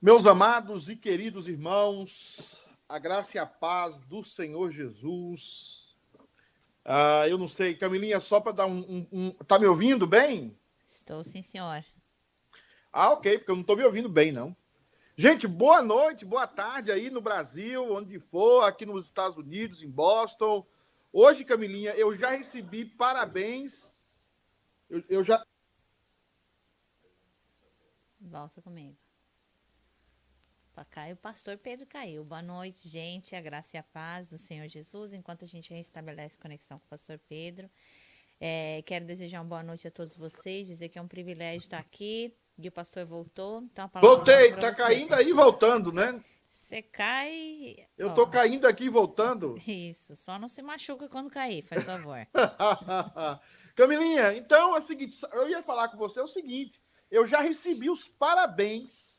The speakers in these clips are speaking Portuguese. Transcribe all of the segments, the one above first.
Meus amados e queridos irmãos, a graça e a paz do Senhor Jesus. Ah, eu não sei, Camilinha, só para dar um, um, um, Tá me ouvindo bem? Estou, sim, senhor. Ah, ok, porque eu não estou me ouvindo bem, não. Gente, boa noite, boa tarde aí no Brasil, onde for, aqui nos Estados Unidos, em Boston. Hoje, Camilinha, eu já recebi parabéns. Eu, eu já. Volta comigo. Caiu, o pastor Pedro caiu. Boa noite, gente. A graça e a paz do Senhor Jesus. Enquanto a gente restabelece conexão com o pastor Pedro, é, quero desejar uma boa noite a todos vocês, dizer que é um privilégio estar aqui. E o pastor voltou. Então Voltei, tá você. caindo aí voltando, né? Você cai. Eu Ó, tô caindo aqui voltando. Isso, só não se machuca quando cair, faz favor. Camilinha, então é o seguinte, eu ia falar com você o seguinte, eu já recebi os parabéns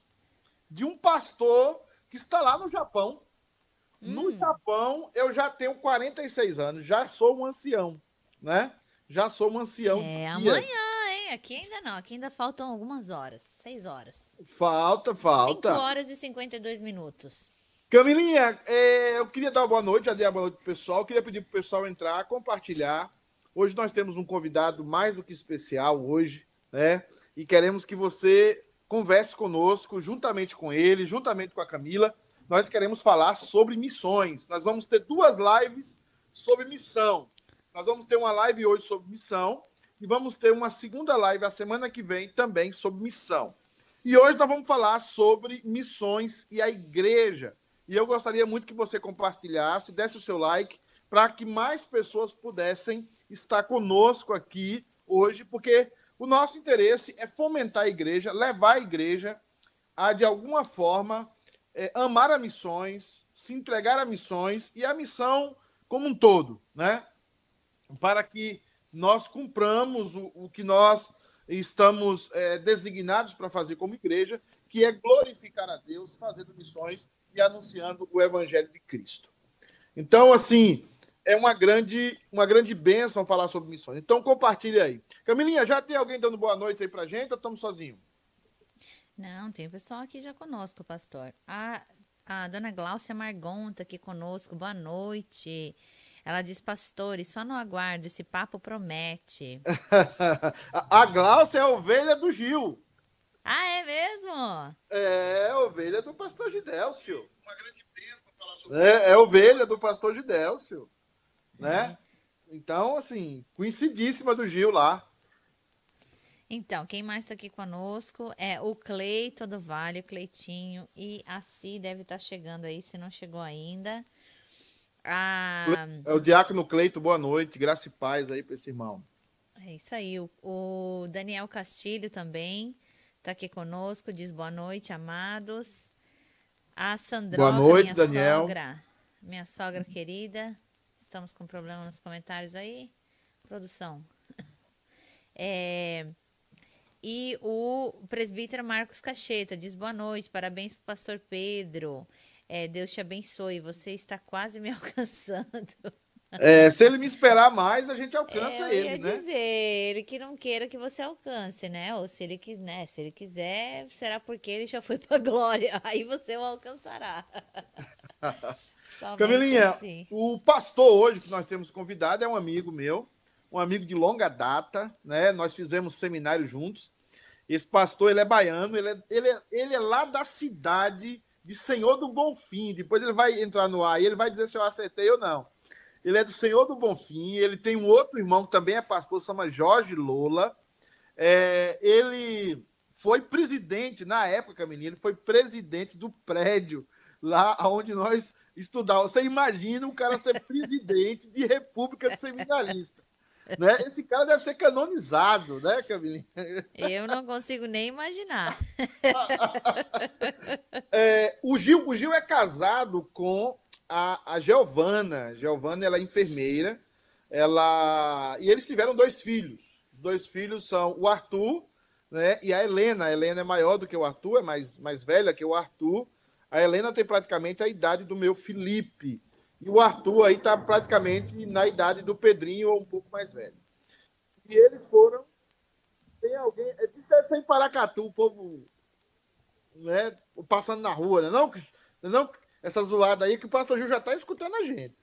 de um pastor que está lá no Japão. Hum. No Japão, eu já tenho 46 anos, já sou um ancião, né? Já sou um ancião. É amanhã, hein? Aqui ainda não, aqui ainda faltam algumas horas, seis horas. Falta, falta. 5 horas e 52 minutos. Camilinha, é, eu queria dar uma boa noite, já dei a boa noite pro pessoal, eu queria pedir pro pessoal entrar, compartilhar. Hoje nós temos um convidado mais do que especial hoje, né? E queremos que você converse conosco, juntamente com ele, juntamente com a Camila. Nós queremos falar sobre missões. Nós vamos ter duas lives sobre missão. Nós vamos ter uma live hoje sobre missão e vamos ter uma segunda live a semana que vem também sobre missão. E hoje nós vamos falar sobre missões e a igreja. E eu gostaria muito que você compartilhasse, desse o seu like, para que mais pessoas pudessem estar conosco aqui hoje, porque o nosso interesse é fomentar a igreja, levar a igreja a, de alguma forma, é, amar a missões, se entregar a missões e a missão como um todo, né? Para que nós cumpramos o, o que nós estamos é, designados para fazer como igreja, que é glorificar a Deus, fazendo missões e anunciando o Evangelho de Cristo. Então, assim, é uma grande, uma grande bênção falar sobre missões. Então compartilhe aí. Camilinha, já tem alguém dando boa noite aí pra gente ou estamos sozinhos? Não, tem o pessoal aqui já conosco, pastor. A, a dona Gláucia Margon tá aqui conosco. Boa noite. Ela diz, pastores, só não aguardo, esse papo promete. a Gláucia é a ovelha do Gil. Ah, é mesmo? É, ovelha do pastor Gidélcio. Uma grande bênção falar sobre É, é ovelha do pastor Gidélcio né? Então, assim, conhecidíssima do Gil lá. Então, quem mais está aqui conosco é o Cleito do Vale, o Cleitinho, e a Si deve estar tá chegando aí, se não chegou ainda. A... É o Diácono Cleito, boa noite, graça e paz aí para esse irmão. É isso aí, o, o Daniel Castilho também está aqui conosco, diz boa noite, amados. A Sandra, boa noite, minha Daniel. sogra, minha sogra querida, Estamos com problema nos comentários aí, produção. É, e o presbítero Marcos Cacheta diz boa noite, parabéns para o pastor Pedro. É, Deus te abençoe, você está quase me alcançando. É, se ele me esperar mais, a gente alcança é, ele, ia né? dizer, ele que não queira que você alcance, né? Ou se ele, né, se ele quiser, será porque ele já foi para glória, aí você o alcançará. Somente Camilinha, assim. o pastor hoje que nós temos convidado é um amigo meu, um amigo de longa data, né? Nós fizemos seminário juntos. Esse pastor, ele é baiano, ele é, ele é, ele é lá da cidade de Senhor do Bonfim. Depois ele vai entrar no ar e ele vai dizer se eu acertei ou não. Ele é do Senhor do Bonfim, ele tem um outro irmão que também é pastor, se chama Jorge Lola. É, ele foi presidente, na época, menino, ele foi presidente do prédio lá onde nós estudar. Você imagina o cara ser presidente de República de Seminarista. Né? Esse cara deve ser canonizado, né, Camilinha? Eu não consigo nem imaginar. é, o, Gil, o Gil é casado com a, a Giovana. Giovana ela é enfermeira. Ela e eles tiveram dois filhos. Os dois filhos são o Arthur né, e a Helena. A Helena é maior do que o Arthur, é mais, mais velha que o Arthur. A Helena tem praticamente a idade do meu Felipe. E o Arthur aí está praticamente na idade do Pedrinho ou um pouco mais velho. E eles foram. Tem alguém. É, isso é sem Paracatu, o povo. né? Passando na rua, né? Não, não essa zoada aí que o pastor Gil já está escutando a gente.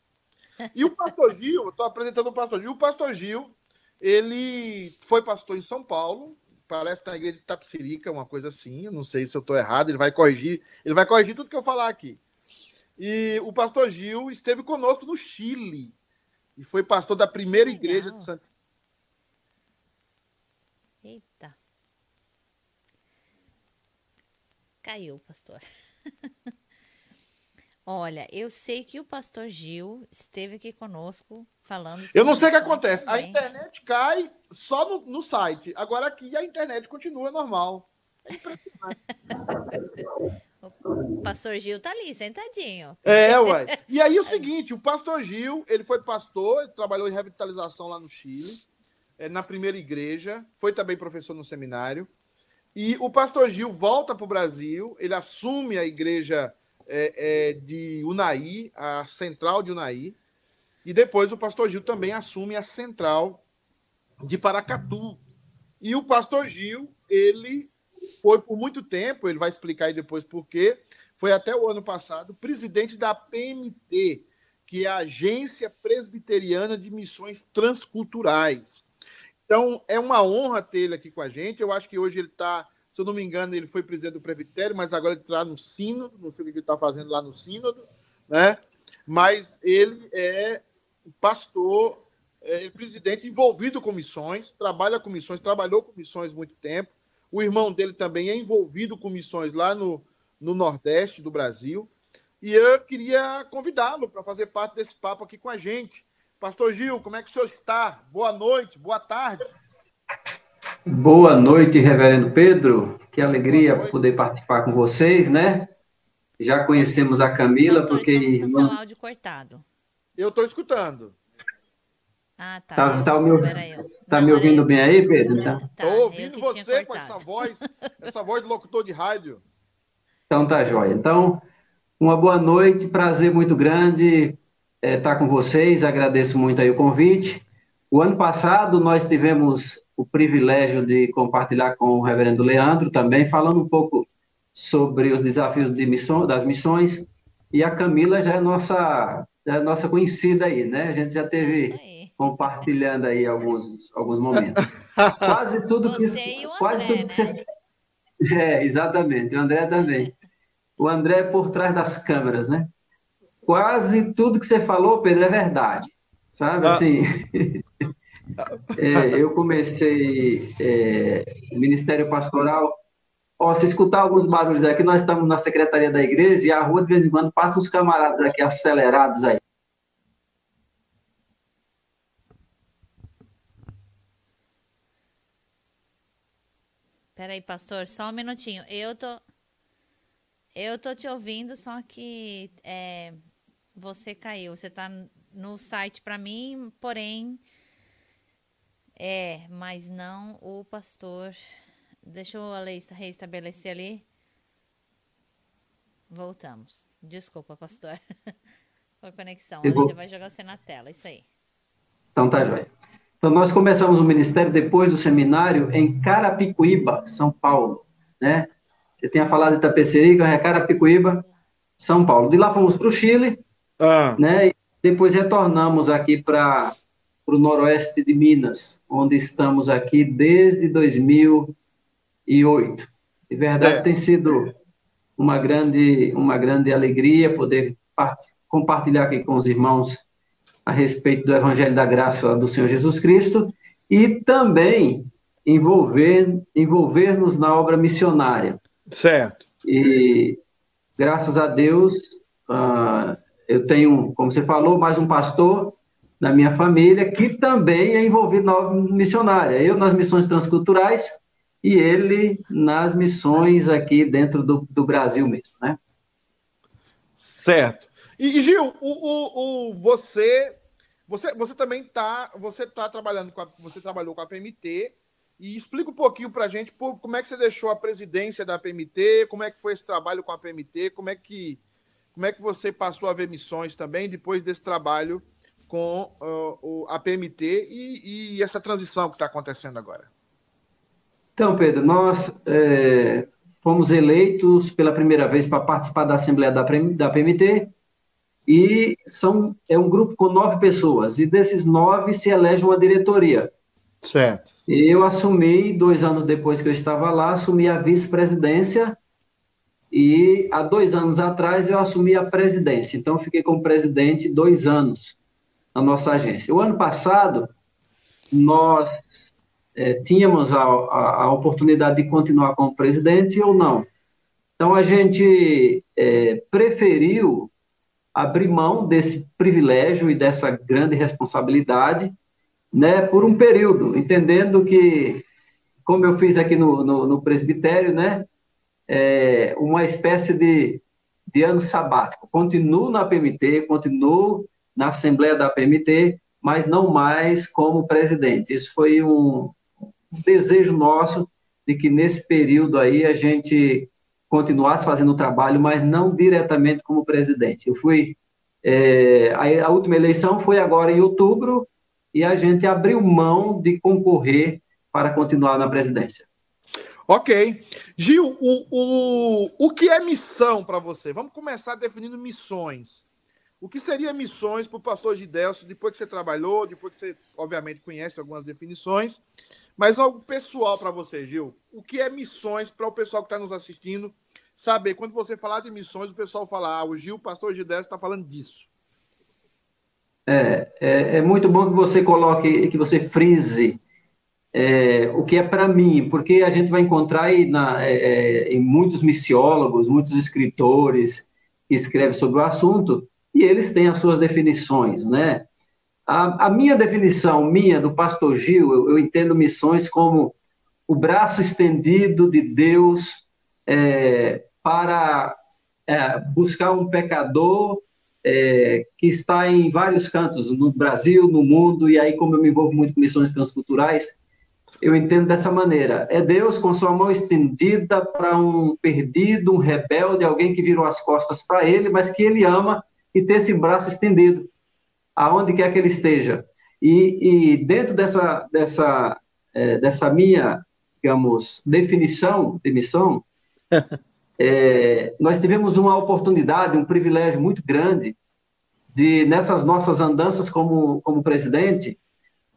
E o pastor Gil, estou apresentando o pastor Gil. O pastor Gil, ele foi pastor em São Paulo, parece que tá na igreja de Tapsirica, uma coisa assim. não sei se eu estou errado, ele vai corrigir. Ele vai corrigir tudo que eu falar aqui. E o pastor Gil esteve conosco no Chile e foi pastor da primeira igreja de Santo. Eita. Caiu, pastor. Olha, eu sei que o pastor Gil esteve aqui conosco falando. Eu não sei o que acontece. Também. A internet cai só no, no, site. Agora aqui a internet continua normal. É impressionante. o pastor Gil tá ali, sentadinho. É, ué. E aí o seguinte, o pastor Gil, ele foi pastor, ele trabalhou em revitalização lá no Chile, é, na primeira igreja, foi também professor no seminário. E o pastor Gil volta para o Brasil, ele assume a igreja é, é, de Unai, a central de Unai, e depois o pastor Gil também assume a central de Paracatu. E o pastor Gil, ele foi por muito tempo, ele vai explicar aí depois por quê, foi até o ano passado presidente da PMT, que é a Agência Presbiteriana de Missões Transculturais. Então, é uma honra ter ele aqui com a gente. Eu acho que hoje ele está se eu não me engano, ele foi presidente do Presbitério, mas agora ele está no Sínodo, não sei o que ele está fazendo lá no Sínodo, né? Mas ele é pastor, é presidente envolvido com missões, trabalha com missões, trabalhou com missões muito tempo. O irmão dele também é envolvido com missões lá no, no Nordeste do Brasil. E eu queria convidá-lo para fazer parte desse papo aqui com a gente. Pastor Gil, como é que o senhor está? Boa noite, boa tarde. Boa noite, Reverendo Pedro. Que alegria poder participar com vocês, né? Já conhecemos a Camila, Pastor, porque. Estamos com seu áudio cortado. Eu estou escutando. Ah, tá. Tá, tá, me, tá me ouvindo bem aí, Pedro? Estou tá, tá ouvindo você com essa voz, essa voz de locutor de rádio. Então tá jóia. Então, uma boa noite, prazer muito grande estar é, tá com vocês. Agradeço muito aí o convite. O ano passado nós tivemos o privilégio de compartilhar com o reverendo Leandro também, falando um pouco sobre os desafios de missão, das missões, e a Camila já é nossa, já é nossa conhecida aí, né? A gente já teve compartilhando aí alguns, alguns momentos. Quase tudo você que... E o André, quase tudo que né? É, exatamente, o André também. O André é por trás das câmeras, né? Quase tudo que você falou, Pedro, é verdade. Sabe, ah. assim... É, eu comecei é, o Ministério Pastoral. Ó, se escutar alguns barulhos aqui, nós estamos na secretaria da igreja e a rua, de vez em quando, passa uns camaradas aqui acelerados aí. Peraí, pastor, só um minutinho. Eu tô, eu tô te ouvindo, só que é, você caiu. Você está no site para mim, porém é, mas não o pastor. Deixa eu reestabelecer ali. Voltamos. Desculpa, pastor. Foi conexão. Ele já vai jogar você na tela, isso aí. Então tá joia. Então nós começamos o ministério depois do seminário em Carapicuíba, São Paulo, né? Você tinha falado de Itapecerica, é Carapicuíba, São Paulo. De lá fomos para o Chile, ah. né? E depois retornamos aqui para para o noroeste de Minas, onde estamos aqui desde 2008. De verdade, certo. tem sido uma grande, uma grande alegria poder compartilhar aqui com os irmãos a respeito do Evangelho da Graça do Senhor Jesus Cristo e também envolver, envolver-nos na obra missionária. Certo. E graças a Deus, uh, eu tenho, como você falou, mais um pastor da minha família, que também é envolvido na missionária. Eu nas missões transculturais e ele nas missões aqui dentro do, do Brasil mesmo, né? Certo. E, Gil, o, o, o, você, você, você também está, você tá trabalhando com a, você trabalhou com a PMT e explica um pouquinho para a gente por, como é que você deixou a presidência da PMT, como é que foi esse trabalho com a PMT, como é que, como é que você passou a ver missões também depois desse trabalho com uh, a PMT e, e, essa transição que está acontecendo agora? Então, Pedro, nós é, fomos eleitos pela primeira vez para participar da Assembleia da, da PMT, e são, é um grupo com nove pessoas, e desses nove se elege uma diretoria. Certo. Eu assumi, dois anos depois que eu estava lá, assumi a vice-presidência, e há dois anos atrás eu assumi a presidência. Então, fiquei como presidente dois anos na nossa agência. O ano passado, nós é, tínhamos a, a, a, oportunidade de continuar como presidente ou não. Então, a gente é, preferiu abrir mão desse privilégio e dessa grande responsabilidade, né, por um período, entendendo que, como eu fiz aqui no, no, no presbitério, né, é uma espécie de, de ano sabático. Continuo na PMT, continuo na Assembleia da PMT, mas não mais como presidente. Isso foi um, desejo nosso de que nesse período aí a gente continuasse fazendo o trabalho, mas não diretamente como presidente. Eu fui é, a, a, última eleição foi agora em outubro e a gente abriu mão de concorrer para continuar na presidência. Ok. Gil, o, o, o que é missão para você? Vamos começar definindo missões. O que seria missões para o pastor Gidelso, depois que você trabalhou, depois que você, obviamente, conhece algumas definições, mas algo pessoal para você, Gil. O que é missões para o pessoal que está nos assistindo saber? Quando você falar de missões, o pessoal fala, ah, o Gil, pastor Gidelso, está falando disso. É, é, é, muito bom que você coloque, que você frise é, o que é para mim, porque a gente vai encontrar aí na, é, é, em muitos missiólogos, muitos escritores que escrevem sobre o assunto, e eles têm as suas definições, né? A, a minha definição, minha, do pastor Gil, eu, eu, entendo missões como o braço estendido de Deus é, para é, buscar um pecador é, que está em vários cantos, no Brasil, no mundo, e aí, como eu me envolvo muito com missões transculturais, eu entendo dessa maneira. É Deus com sua mão estendida para um perdido, um rebelde, alguém que virou as costas para ele, mas que ele ama e ter esse braço estendido, aonde quer que ele esteja. E, e dentro dessa, dessa, é, dessa minha, digamos, definição de missão, é, nós tivemos uma oportunidade, um privilégio muito grande de, nessas nossas andanças como, como presidente,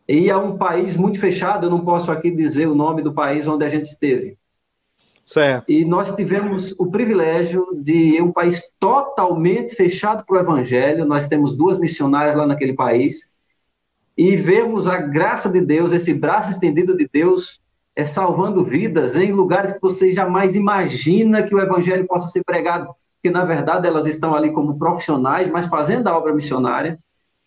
ir a um país muito fechado, eu não posso aqui dizer o nome do país onde a gente esteve, Certo. E nós tivemos o privilégio de um país totalmente fechado para o evangelho. Nós temos duas missionárias lá naquele país e vemos a graça de Deus, esse braço estendido de Deus, é salvando vidas em lugares que você jamais imagina que o evangelho possa ser pregado, porque na verdade elas estão ali como profissionais, mas fazendo a obra missionária.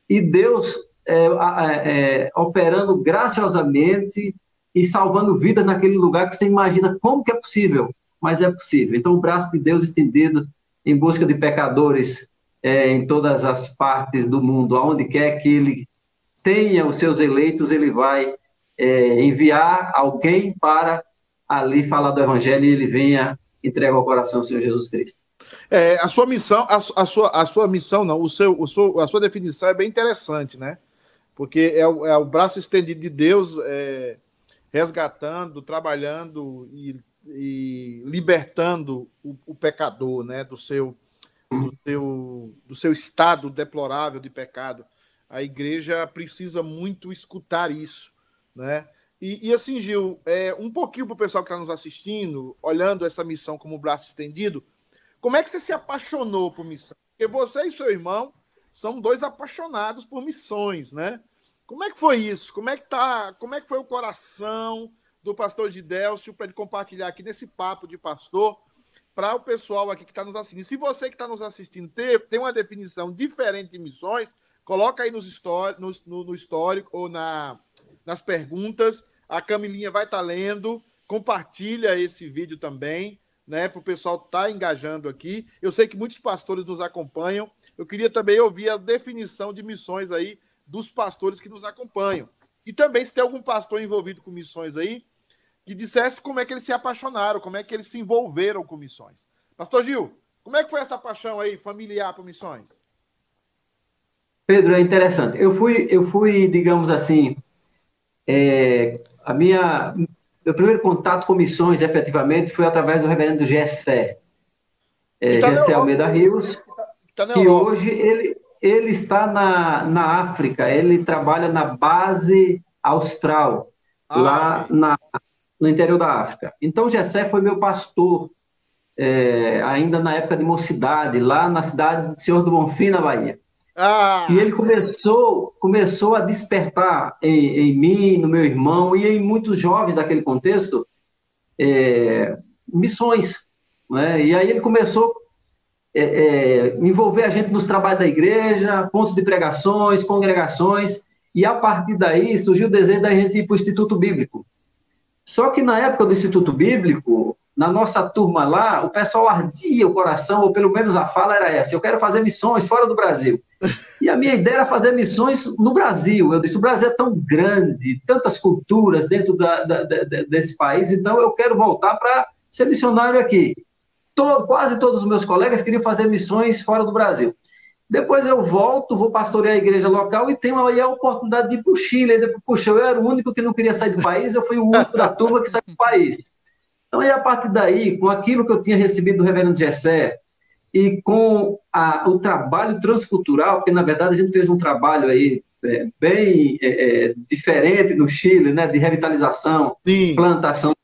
E Deus é, é, operando graciosamente e salvando vidas naquele lugar que você imagina como que é possível, mas é possível. Então, o braço de Deus estendido em busca de pecadores é, em todas as partes do mundo, aonde quer que ele tenha os seus eleitos, ele vai é, enviar alguém para ali falar do evangelho e ele venha entregar o coração ao Senhor Jesus Cristo. É, a sua missão, a, a, sua, a sua missão, não, o seu, o seu, a sua definição é bem interessante, né? Porque é o, é o braço estendido de Deus, é, resgatando, trabalhando e, e libertando o, o, pecador, né, do seu, do seu, do seu estado deplorável de pecado. A igreja precisa muito escutar isso, né? E, e assim, Gil, é, um pouquinho para o pessoal que está nos assistindo, olhando essa missão como braço estendido, como é que você se apaixonou por missão? Porque você e seu irmão são dois apaixonados por missões, né? Como é que foi isso? Como é que tá? Como é que foi o coração do pastor Gidélcio para ele compartilhar aqui nesse papo de pastor para o pessoal aqui que está nos assistindo? Se você que está nos assistindo tem, uma definição diferente de missões, coloca aí nos histórico, no, no, no histórico ou na, nas perguntas. A Camilinha vai estar tá lendo. Compartilha esse vídeo também, né? Para o pessoal estar tá engajando aqui. Eu sei que muitos pastores nos acompanham. Eu queria também ouvir a definição de missões aí dos pastores que nos acompanham. E também se tem algum pastor envolvido com missões aí, que dissesse como é que eles se apaixonaram, como é que eles se envolveram com missões. Pastor Gil, como é que foi essa paixão aí familiar por missões? Pedro, é interessante. Eu fui, eu fui, digamos assim, é, a minha meu primeiro contato com missões, efetivamente, foi através do reverendo Gessé. É, tá Gessé Almeida Rios, que, tá, que hoje ele, ele está na, na África, ele trabalha na base austral, ah, lá na, no interior da África. Então, Gessé foi meu pastor, é, ainda na época de mocidade, lá na cidade de Senhor do Bonfim, na Bahia. Ah. E ele começou, começou a despertar em, em, mim, no meu irmão e em muitos jovens daquele contexto é, missões. Né? E aí ele começou é, é, envolver a gente nos trabalhos da igreja, pontos de pregações, congregações, e a partir daí surgiu o desejo da gente ir para o Instituto Bíblico. Só que na época do Instituto Bíblico, na nossa turma lá, o pessoal ardia o coração, ou pelo menos a fala era essa: eu quero fazer missões fora do Brasil. E a minha ideia era fazer missões no Brasil. Eu disse: o Brasil é tão grande, tantas culturas dentro da, da, da, desse país, então eu quero voltar para ser missionário aqui todo, quase todos os meus colegas queriam fazer missões fora do Brasil. Depois eu volto, vou pastorear a igreja local e tenho aí a oportunidade de ir para o Chile. Puxa, eu era o único que não queria sair do país, eu fui o único da turma que saiu do país. Então, aí, a partir daí, com aquilo que eu tinha recebido do reverendo Gessé, e com a, o trabalho transcultural, porque, na verdade, a gente fez um trabalho aí é, bem é, é diferente no Chile, né, de revitalização, Sim. plantação,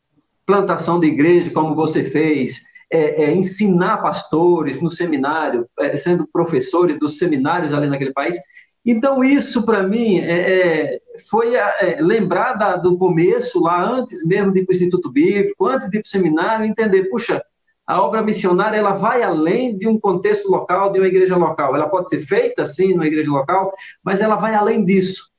plantação de igreja, como você fez, é, é, ensinar pastores no seminário, é, sendo professores dos seminários ali naquele país. Então, isso para mim é, é, foi é, lembrar do começo, lá antes mesmo de ir para o Instituto Bíblico, antes de ir para o seminário, entender, puxa, a obra missionária ela vai além de um contexto local, de uma igreja local. Ela pode ser feita, sim, numa igreja local, mas ela vai além disso.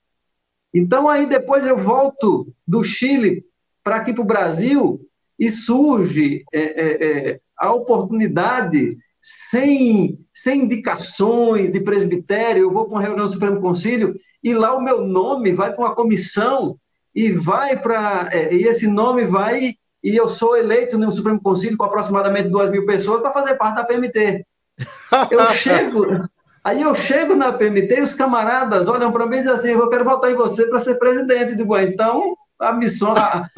Então, aí depois eu volto do Chile para aqui para o Brasil, e surge é, é, é, a oportunidade, sem, sem indicações de presbitério, eu vou para uma reunião do Supremo Conselho e lá o meu nome vai para uma comissão e vai para. É, e esse nome vai. E eu sou eleito no Supremo Conselho com aproximadamente duas mil pessoas para fazer parte da PMT. Eu chego. Aí eu chego na PMT e os camaradas olham para mim e dizem assim: Eu quero votar em você para ser presidente. Eu digo, então a missão a,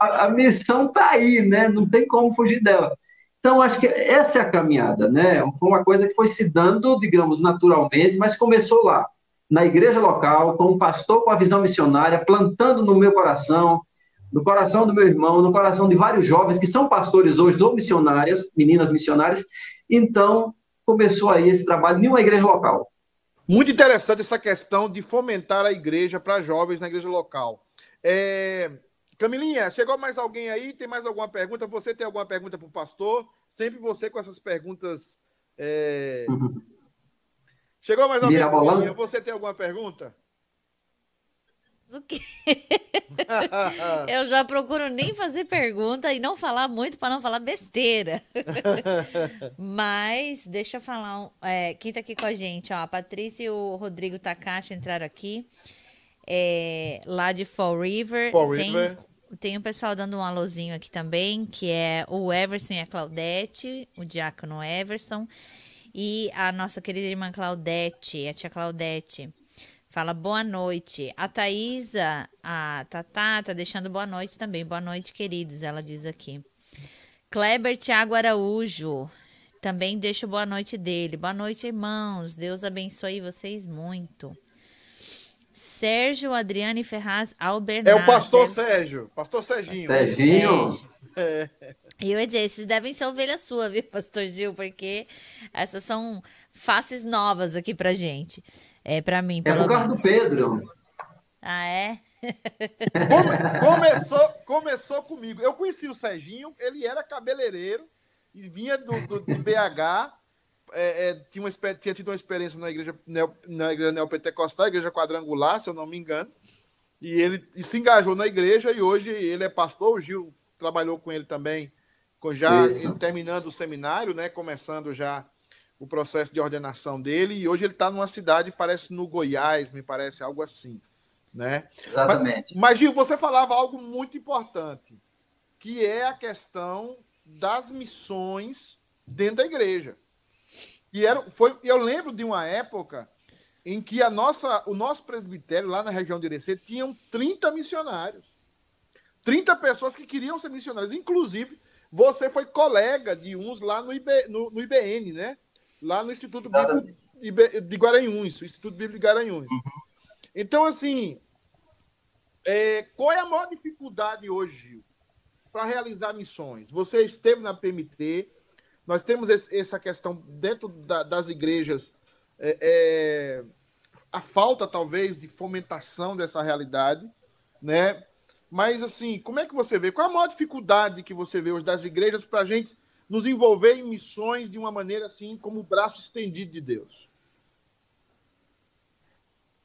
a, a missão está aí, né? Não tem como fugir dela. Então, acho que essa é a caminhada, né? Foi uma coisa que foi se dando, digamos, naturalmente, mas começou lá, na igreja local, com um pastor com a visão missionária, plantando no meu coração, no coração do meu irmão, no coração de vários jovens que são pastores hoje ou missionárias, meninas missionárias. Então, começou aí esse trabalho em uma igreja local. Muito interessante essa questão de fomentar a igreja para jovens na igreja local. É... Camilinha, chegou mais alguém aí? Tem mais alguma pergunta? Você tem alguma pergunta para o pastor? Sempre você com essas perguntas. É... Chegou mais alguém? Camilinha? Você tem alguma pergunta? O quê? Eu já procuro nem fazer pergunta e não falar muito para não falar besteira. Mas deixa eu falar. É, quem está aqui com a gente? Ó, a Patrícia e o Rodrigo Takashi entraram aqui é, lá de Fall River. Fall tem, River. Tem o pessoal dando um alôzinho aqui também, que é o Everson e a Claudete, o diácono Everson. E a nossa querida irmã Claudete, a tia Claudete. Fala boa noite. A Thaisa, a Tatá, tá deixando boa noite também. Boa noite, queridos, ela diz aqui. Kleber Tiago Araújo, também deixa boa noite dele. Boa noite, irmãos. Deus abençoe vocês muito. Sérgio Adriane Ferraz Albernaz. É o pastor Sérgio. Pastor Serginho. Serginho. É. E eu ia dizer, esses devem ser ovelha sua, viu, pastor Gil? Porque essas são faces novas aqui pra gente. É, pra mim, pelo é menos. do Pedro. Ah, é? Come, começou, começou comigo. Eu conheci o Serginho, ele era cabeleireiro e vinha do, do, do BH é, é, tinha, uma, tinha tido uma experiência na igreja, na igreja neopentecostal, igreja quadrangular, se eu não me engano, e ele e se engajou na igreja e hoje ele é pastor, o Gil trabalhou com ele também, com já terminando o seminário, né, começando já o processo de ordenação dele, e hoje ele está numa cidade, parece no Goiás, me parece algo assim, né? Exatamente. Mas, mas Gil, você falava algo muito importante, que é a questão das missões dentro da igreja. E era, foi, eu lembro de uma época em que a nossa, o nosso presbitério lá na região de Irecê tinham 30 missionários. 30 pessoas que queriam ser missionários. Inclusive, você foi colega de uns lá no, IB, no, no IBN, né? Lá no Instituto Bíblico de Guaranhuns, o Instituto Bíblico de Guaranhuns. Uhum. Então, assim, é, qual é a maior dificuldade hoje, Gil, para realizar missões? Você esteve na PMT, nós temos esse, essa questão dentro da, das igrejas, é, é, a falta, talvez, de fomentação dessa realidade, né? Mas, assim, como é que você vê? Qual a maior dificuldade que você vê hoje das igrejas para a gente nos envolver em missões de uma maneira assim, como o braço estendido de Deus?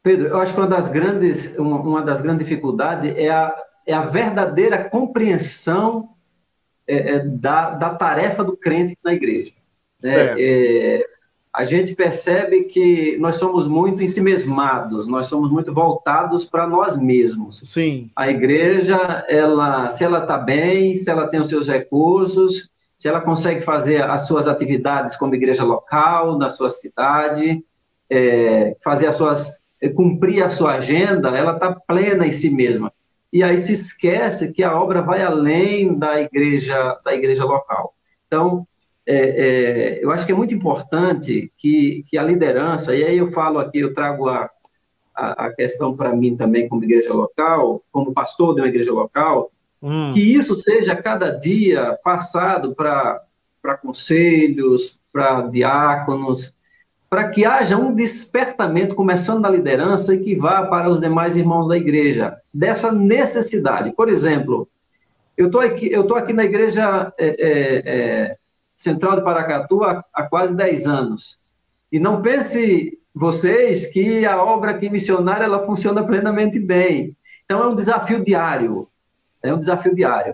Pedro, eu acho que uma das grandes, uma, das grandes dificuldades é a, é a verdadeira compreensão é, é, da, da tarefa do crente na igreja. Né? É. é a gente percebe que nós somos muito ensimesmados, nós somos muito voltados para nós mesmos. Sim. A igreja, ela, se ela está bem, se ela tem os seus recursos, se ela consegue fazer as suas atividades como igreja local, na sua cidade, é, fazer as suas, cumprir a sua agenda, ela está plena em si mesma. E aí se esquece que a obra vai além da igreja, da igreja local. Então, é, é, eu acho que é muito importante que, que a liderança, e aí eu falo aqui, eu trago a, a, a questão para mim também como igreja local, como pastor de uma igreja local, hum. que isso seja cada dia passado para conselhos, para diáconos, para que haja um despertamento, começando da liderança, e que vá para os demais irmãos da igreja, dessa necessidade. Por exemplo, eu estou aqui, aqui na igreja é, é, é Central de Paracatu há, há quase 10 anos. E não pense vocês que a obra aqui missionária ela funciona plenamente bem. Então é um desafio diário. É um desafio diário.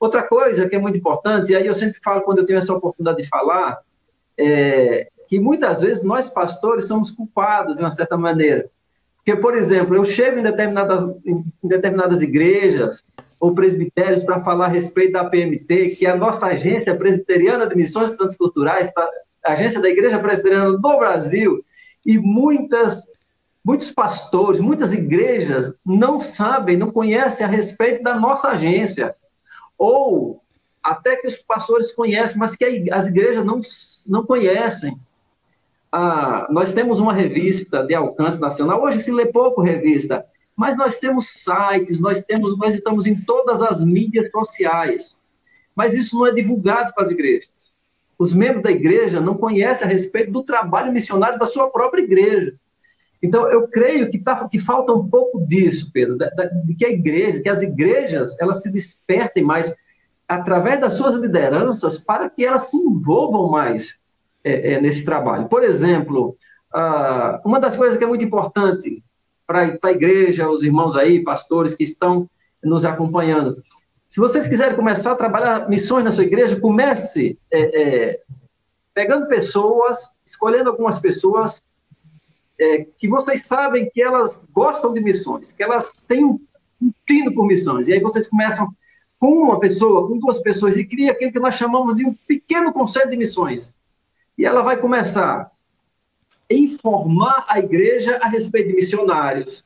Outra coisa que é muito importante, e aí eu sempre falo quando eu tenho essa oportunidade de falar, é que muitas vezes nós pastores somos culpados de uma certa maneira. Porque, por exemplo, eu chego em determinadas, em determinadas igrejas ou presbitérios para falar a respeito da PMT, que é a nossa agência presbiteriana de missões transculturais, a agência da Igreja Presbiteriana do Brasil, e muitas, muitos pastores, muitas igrejas não sabem, não conhecem a respeito da nossa agência, ou até que os pastores conhecem, mas que as igrejas não, não conhecem. Ah, nós temos uma revista de alcance nacional, hoje se lê pouco revista, mas nós temos sites, nós temos, nós estamos em todas as mídias sociais. Mas isso não é divulgado para as igrejas. Os membros da igreja não conhecem a respeito do trabalho missionário da sua própria igreja. Então, eu creio que, tá, que falta um pouco disso, Pedro, da, da, de que a igreja, que as igrejas, elas se despertem mais através das suas lideranças para que elas se envolvam mais é, é, nesse trabalho. Por exemplo, uh, uma das coisas que é muito importante para a igreja, os irmãos aí, pastores que estão nos acompanhando. Se vocês quiserem começar a trabalhar missões na sua igreja, comece é, é, pegando pessoas, escolhendo algumas pessoas é, que vocês sabem que elas gostam de missões, que elas têm um tino por missões. E aí vocês começam com uma pessoa, com duas pessoas, e cria aquilo que nós chamamos de um pequeno conselho de missões. E ela vai começar informar a igreja a respeito de missionários.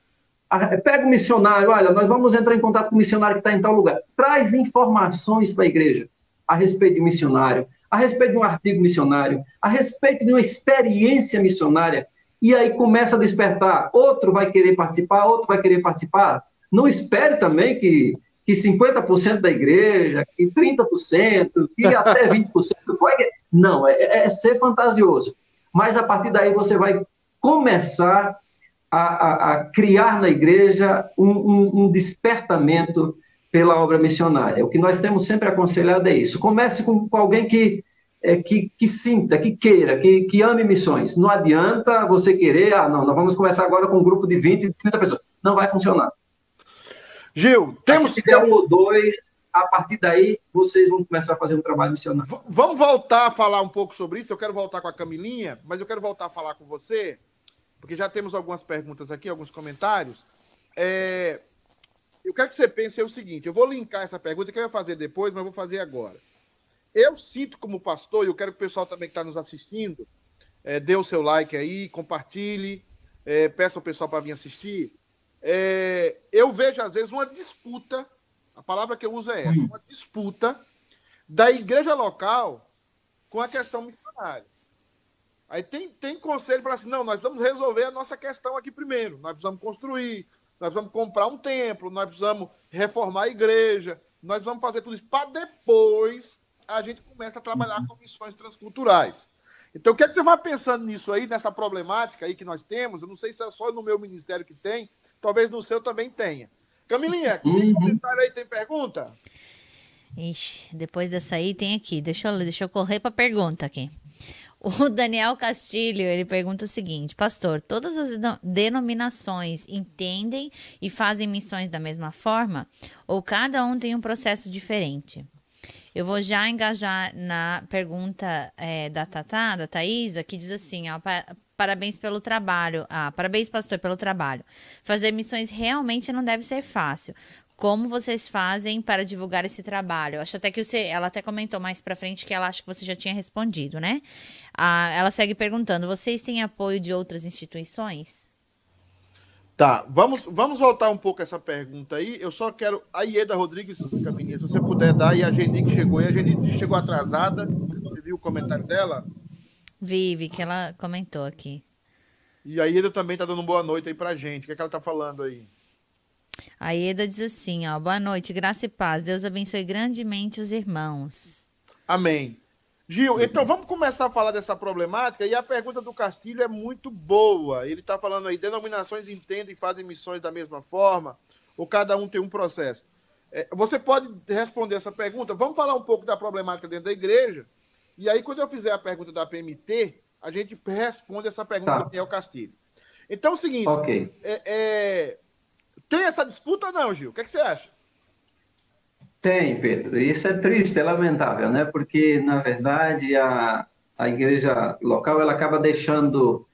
Pega o missionário, olha, nós vamos entrar em contato com o missionário que está em tal lugar. Traz informações para a igreja a respeito de missionário, a respeito de um artigo missionário, a respeito de uma experiência missionária. E aí começa a despertar. Outro vai querer participar, outro vai querer participar. Não espere também que, que 50% da igreja, que 30%, que até 20% vai. Não, é, é ser fantasioso mas a partir daí você vai começar a, a, a criar na igreja um, um, um, despertamento pela obra missionária. O que nós temos sempre aconselhado é isso. Comece com, com alguém que, é, que, que, sinta, que queira, que, que ame missões. Não adianta você querer, ah, não, nós vamos começar agora com um grupo de 20, 30 pessoas. Não vai funcionar. Gil, temos que ter um ou dois, a partir daí vocês vão começar a fazer um trabalho missionário. Vamos voltar a falar um pouco sobre isso. Eu quero voltar com a Camilinha, mas eu quero voltar a falar com você, porque já temos algumas perguntas aqui, alguns comentários. É... Eu quero que você pense o seguinte: eu vou linkar essa pergunta que eu ia fazer depois, mas vou fazer agora. Eu sinto como pastor, e eu quero que o pessoal também que está nos assistindo é, dê o seu like aí, compartilhe, é, peça o pessoal para vir assistir. É, eu vejo, às vezes, uma disputa A palavra que eu uso é essa, uma disputa da igreja local com a questão missionária. Aí tem, tem conselho que fala assim: não, nós vamos resolver a nossa questão aqui primeiro. Nós precisamos construir, nós precisamos comprar um templo, nós precisamos reformar a igreja, nós precisamos fazer tudo isso para depois a gente começa a trabalhar com missões transculturais. Então, o que, é que você vai pensando nisso aí, nessa problemática aí que nós temos? Eu não sei se é só no meu ministério que tem, talvez no seu também tenha. Camilinha, tem uhum. comentário aí, tem pergunta? Ixi, depois dessa aí tem aqui. Deixa eu, deixa eu correr para pergunta aqui. O Daniel Castilho, ele pergunta o seguinte: Pastor, todas as denominações entendem e fazem missões da mesma forma? Ou cada um tem um processo diferente? Eu vou já engajar na pergunta é, da Tatá, da Thaisa, que diz assim: ó, parabéns pelo trabalho. Ah, parabéns, pastor, pelo trabalho. Fazer missões realmente não deve ser fácil como vocês fazem para divulgar esse trabalho? Acho até que você, ela até comentou mais para frente que ela acha que você já tinha respondido, né? Ah, ela segue perguntando: vocês têm apoio de outras instituições? Tá, vamos, vamos voltar um pouco essa pergunta aí. Eu só quero. A Ieda Rodrigues, Caminha, se você puder dar, e a Geni que chegou, e a Geni chegou atrasada. Você viu o comentário dela? Vive, que ela comentou aqui. E a Ieda também tá dando boa noite aí pra gente. O que, é que ela tá falando aí? A Eda diz assim, ó, boa noite, graça e paz. Deus abençoe grandemente os irmãos. Amém. Gil, então vamos começar a falar dessa problemática. E a pergunta do Castilho é muito boa. Ele está falando aí: denominações entendem e fazem missões da mesma forma? Ou cada um tem um processo? É, você pode responder essa pergunta? Vamos falar um pouco da problemática dentro da igreja. E aí, quando eu fizer a pergunta da PMT, a gente responde essa pergunta tá. do Daniel Castilho. Então é o seguinte: okay. é, é tem essa disputa ou não, Gil? O que, é que você acha? Tem, Pedro. Isso é triste, é lamentável, né? Porque, na verdade, a, a igreja local ela acaba deixando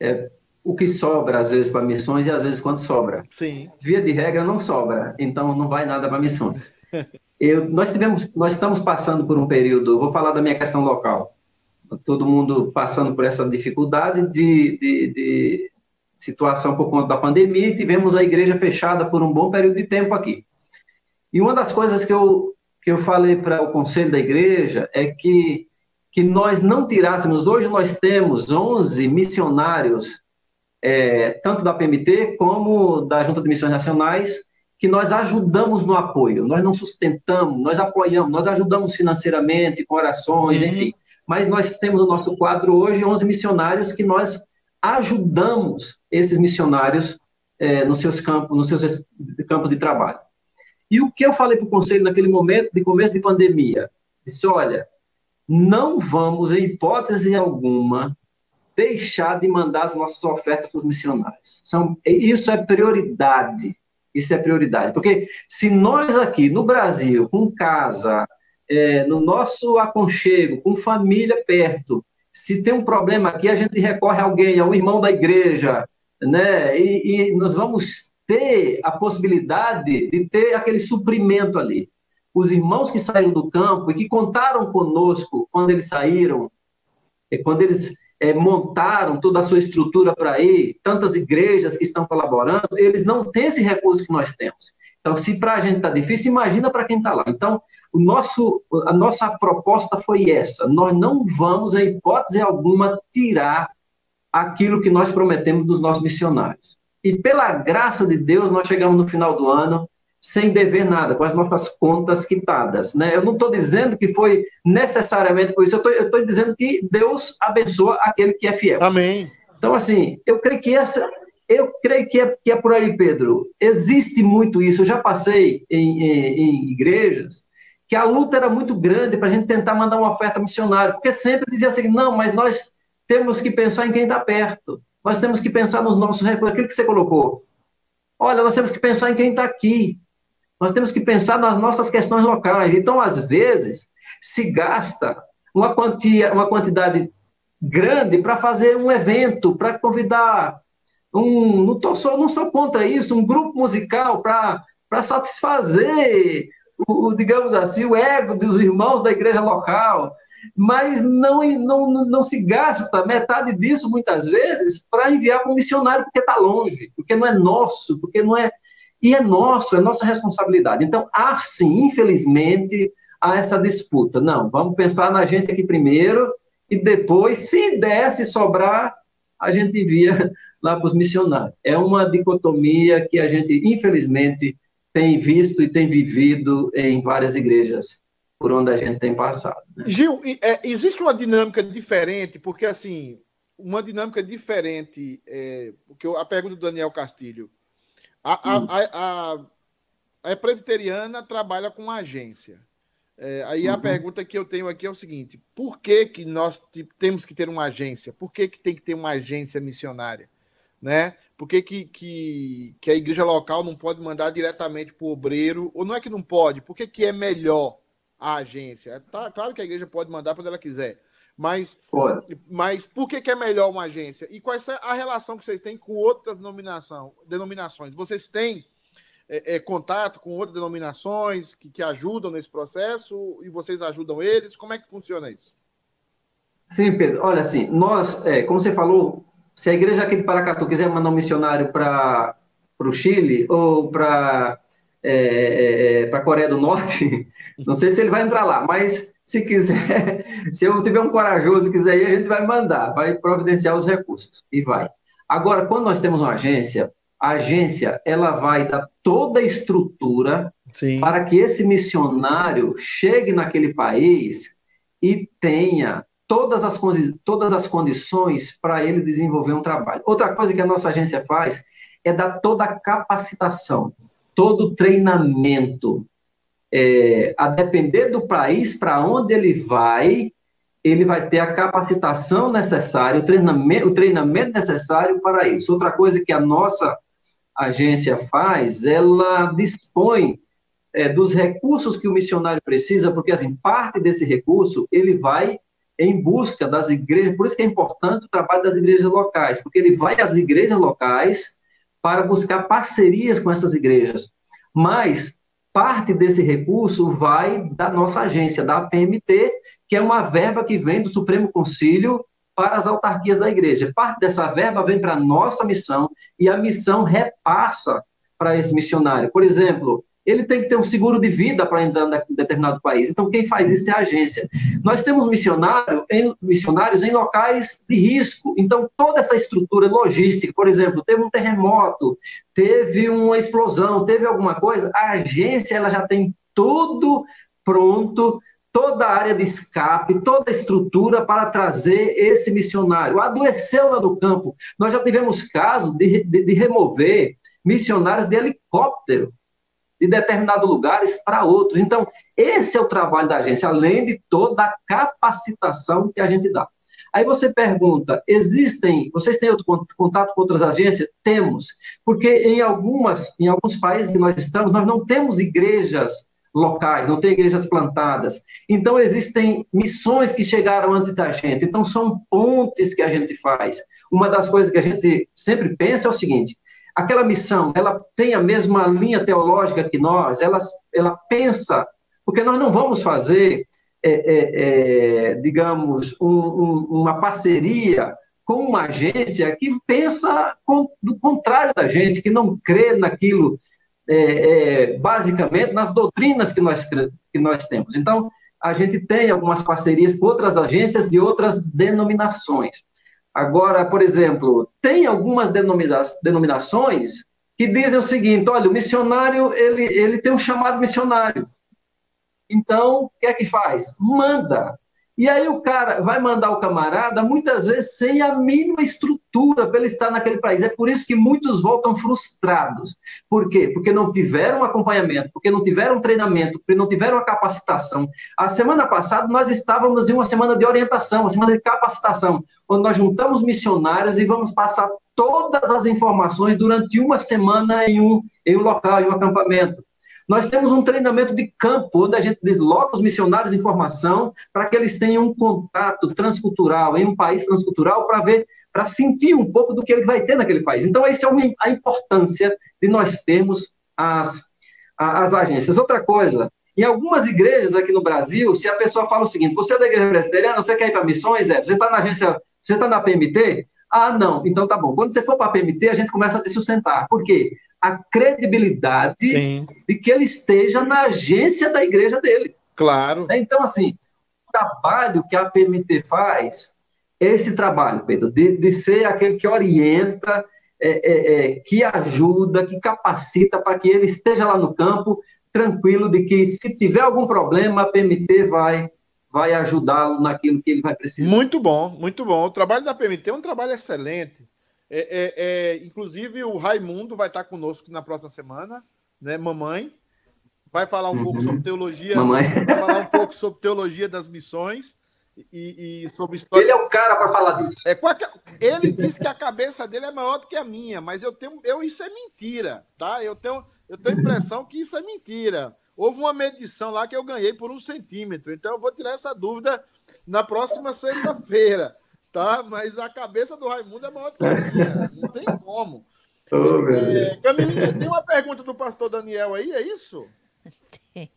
é, o que sobra, às vezes, para missões e às vezes quando sobra. Sim. Via de regra, não sobra. Então, não vai nada para missões. Eu, nós, tivemos, nós estamos passando por um período, vou falar da minha questão local. Todo mundo passando por essa dificuldade de, de, de situação por conta da pandemia e tivemos a igreja fechada por um bom período de tempo aqui. E uma das coisas que eu, que eu falei para o conselho da igreja é que, que nós não tirássemos, hoje nós temos 11 missionários, é, tanto da PMT como da Junta de Missões Nacionais, que nós ajudamos no apoio, nós não sustentamos, nós apoiamos, nós ajudamos financeiramente, com orações, uhum. enfim. Mas nós temos no nosso quadro hoje 11 missionários que nós ajudamos esses missionários é, nos seus campos, nos seus campos de trabalho. E o que eu falei para o conselho naquele momento de começo de pandemia? Disse, olha, não vamos, em hipótese alguma, deixar de mandar as nossas ofertas para os missionários. São, isso é prioridade. Isso é prioridade. Porque se nós aqui no Brasil, com casa, é, no nosso aconchego, com família perto, se tem um problema aqui, a gente recorre a alguém, a um irmão da igreja, né? E, e nós vamos ter a possibilidade de ter aquele suprimento ali. Os irmãos que saíram do campo e que contaram conosco quando eles saíram, quando eles é, montaram toda a sua estrutura para ir, tantas igrejas que estão colaborando, eles não têm esse recurso que nós temos. Então, se para a gente está difícil, imagina para quem está lá. Então, o nosso, a nossa proposta foi essa: nós não vamos, em hipótese alguma, tirar aquilo que nós prometemos dos nossos missionários. E pela graça de Deus, nós chegamos no final do ano sem dever nada, com as nossas contas quitadas. Né? Eu não estou dizendo que foi necessariamente por isso, eu estou dizendo que Deus abençoa aquele que é fiel. Amém. Então, assim, eu creio que essa, eu creio que é, que é por aí, Pedro. Existe muito isso. Eu já passei em, em, em igrejas que a luta era muito grande para a gente tentar mandar uma oferta missionária, porque sempre dizia assim: não, mas nós temos que pensar em quem está perto, nós temos que pensar nos nossos recursos. Aquilo que você colocou. Olha, nós temos que pensar em quem está aqui, nós temos que pensar nas nossas questões locais. Então, às vezes, se gasta uma, quantia, uma quantidade grande para fazer um evento, para convidar um, não, tô só, não sou contra isso, um grupo musical para satisfazer, o, digamos assim, o ego dos irmãos da igreja local, mas não, não, não se gasta metade disso, muitas vezes, para enviar para um missionário porque está longe, porque não é nosso, porque não é. E é nosso, é nossa responsabilidade. Então, há sim, infelizmente, há essa disputa. Não, vamos pensar na gente aqui primeiro e depois, se der, se sobrar, a gente envia lá para os missionários. É uma dicotomia que a gente, infelizmente, tem visto e tem vivido em várias igrejas por onde a gente tem passado. Né? Gil, é, existe uma dinâmica diferente, porque assim, uma dinâmica diferente, é, porque a pergunta do Daniel Castilho, a, a, hum. a, a, a presbiteriana trabalha com agência. É, aí uhum. a pergunta que eu tenho aqui é o seguinte: por que, que nós temos que ter uma agência? Por que, que tem que ter uma agência missionária? Né? Por que, que, que, que a igreja local não pode mandar diretamente para o obreiro? Ou não é que não pode? Por que, que é melhor a agência? Tá, claro que a igreja pode mandar quando ela quiser. Mas, mas por que, que é melhor uma agência? E qual é a relação que vocês têm com outras denominação, denominações? Vocês têm é, é, contato com outras denominações que, que ajudam nesse processo e vocês ajudam eles? Como é que funciona isso? Sim, Pedro. Olha, assim, nós, é, como você falou, se a igreja aqui de Paracatu quiser mandar um missionário para o Chile ou para é, é, é para a Coreia do Norte, não sei se ele vai entrar lá, mas se quiser, se eu tiver um corajoso quiser ir, a gente vai mandar, vai providenciar os recursos e vai. Agora, quando nós temos uma agência, a agência ela vai dar toda a estrutura Sim. para que esse missionário chegue naquele país e tenha todas as, todas as condições para ele desenvolver um trabalho. Outra coisa que a nossa agência faz é dar toda a capacitação, todo o treinamento. É, a depender do país para onde ele vai, ele vai ter a capacitação necessária, o treinamento, o treinamento necessário para isso. Outra coisa que a nossa agência faz, ela dispõe é, dos recursos que o missionário precisa, porque assim, parte desse recurso ele vai em busca das igrejas, por isso que é importante o trabalho das igrejas locais, porque ele vai às igrejas locais para buscar parcerias com essas igrejas. Mas parte desse recurso vai da nossa agência, da APMT, que é uma verba que vem do Supremo Concílio para as autarquias da igreja. Parte dessa verba vem para a nossa missão e a missão repassa para esse missionário. Por exemplo, ele tem que ter um seguro de vida para entrar em determinado país. Então, quem faz isso é a agência. Nós temos missionário em, missionários em locais de risco. Então, toda essa estrutura logística, por exemplo, teve um terremoto, teve uma explosão, teve alguma coisa, a agência ela já tem tudo pronto toda a área de escape, toda a estrutura para trazer esse missionário. Adoeceu lá no campo. Nós já tivemos casos de, de, de remover missionários de helicóptero de determinados lugares para outros. Então, esse é o trabalho da agência, além de toda a capacitação que a gente dá. Aí você pergunta: existem, vocês têm outro contato com outras agências? Temos, porque em algumas, em alguns países que nós estamos, nós não temos igrejas locais, não tem igrejas plantadas. Então, existem missões que chegaram antes da gente. Então, são pontes que a gente faz. Uma das coisas que a gente sempre pensa é o seguinte: aquela missão, ela tem a mesma linha teológica que nós, ela, ela pensa, porque nós não vamos fazer, é, é, é, digamos, um, um, uma parceria com uma agência que pensa com, do contrário da gente, que não crê naquilo é, é, basicamente nas doutrinas que nós, que nós temos. Então, a gente tem algumas parcerias com outras agências de outras denominações. Agora, por exemplo, tem algumas denominações que dizem o seguinte: olha, o missionário ele, ele tem um chamado missionário. Então, o que é que faz? Manda e aí o cara vai mandar o camarada, muitas vezes sem a mínima estrutura para ele estar naquele país. É por isso que muitos voltam frustrados. Por quê? Porque não tiveram acompanhamento, porque não tiveram treinamento, porque não tiveram a capacitação. A semana passada nós estávamos em uma semana de orientação, uma semana de capacitação, onde nós juntamos missionários e vamos passar todas as informações durante uma semana em um, em um local, em um acampamento. Nós temos um treinamento de campo, onde a gente desloca os missionários em formação para que eles tenham um contato transcultural em um país transcultural para ver, para sentir um pouco do que ele vai ter naquele país. Então, essa é a importância de nós termos as, as agências. Outra coisa, em algumas igrejas aqui no Brasil, se a pessoa fala o seguinte: você é da igreja presbiteriana, você quer ir para missões? É, você está na agência, você está na PMT? Ah, não, então tá bom. Quando você for para a PMT, a gente começa a te sustentar. Por quê? A credibilidade Sim. de que ele esteja na agência da igreja dele. Claro. Né? Então, assim, o trabalho que a PMT faz, esse trabalho, Pedro, de, de ser aquele que orienta, é, é, é, que ajuda, que capacita para que ele esteja lá no campo, tranquilo de que se tiver algum problema, a PMT vai vai ajudá-lo naquilo que ele vai precisar. Muito bom, muito bom. O trabalho da PMT é um trabalho excelente. É, é, é, inclusive, o Raimundo vai estar conosco na próxima semana, né? Mamãe. Vai falar um uhum. pouco sobre teologia. Mamãe. Vai falar um pouco sobre teologia das missões e, e sobre história. Ele é o cara para falar disso. É, ele disse que a cabeça dele é maior do que a minha, mas eu tenho. Eu, isso é mentira, tá? Eu tenho, eu tenho a impressão que isso é mentira. Houve uma medição lá que eu ganhei por um centímetro. Então eu vou tirar essa dúvida na próxima sexta-feira, tá? Mas a cabeça do Raimundo é maior que a minha. Não tem como. Oh, é, Camilinha, tem uma pergunta do pastor Daniel aí, é isso? Tem.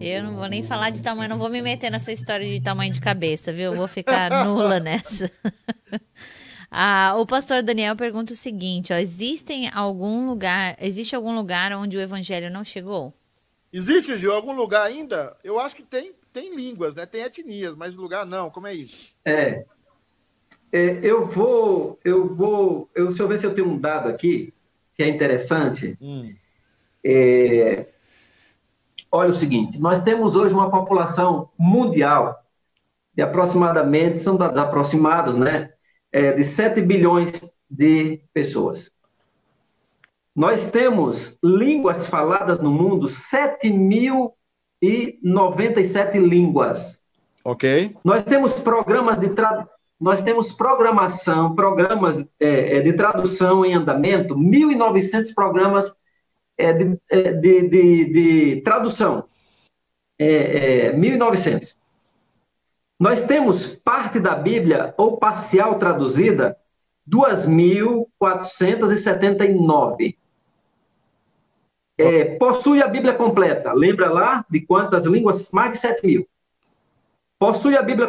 Eu não vou nem falar de tamanho, não vou me meter nessa história de tamanho de cabeça, viu? Eu vou ficar nula nessa. Ah, o pastor Daniel pergunta o seguinte: ó, existem algum lugar, existe algum lugar onde o evangelho não chegou? Existe, Gil, algum lugar ainda? Eu acho que tem, tem línguas, né? Tem etnias, mas lugar não. Como é isso? É. é eu vou, eu vou, eu, deixa eu ver se eu tenho um dado aqui que é interessante. Hum. É, olha o seguinte: nós temos hoje uma população mundial de aproximadamente, são dados aproximados, né? é, de 7 bilhões de pessoas. Nós temos línguas faladas no mundo, 7.097 línguas. Ok. Nós temos programas de tra... nós temos programação, programas é, é de tradução em andamento, 1.900 programas é, de, é, de, de, de, tradução. É, 1.900. Nós temos parte da Bíblia, ou parcial traduzida, 2.479. É, possui a Bíblia completa. Lembra lá de quantas línguas? Mais de 7 mil. Possui a Bíblia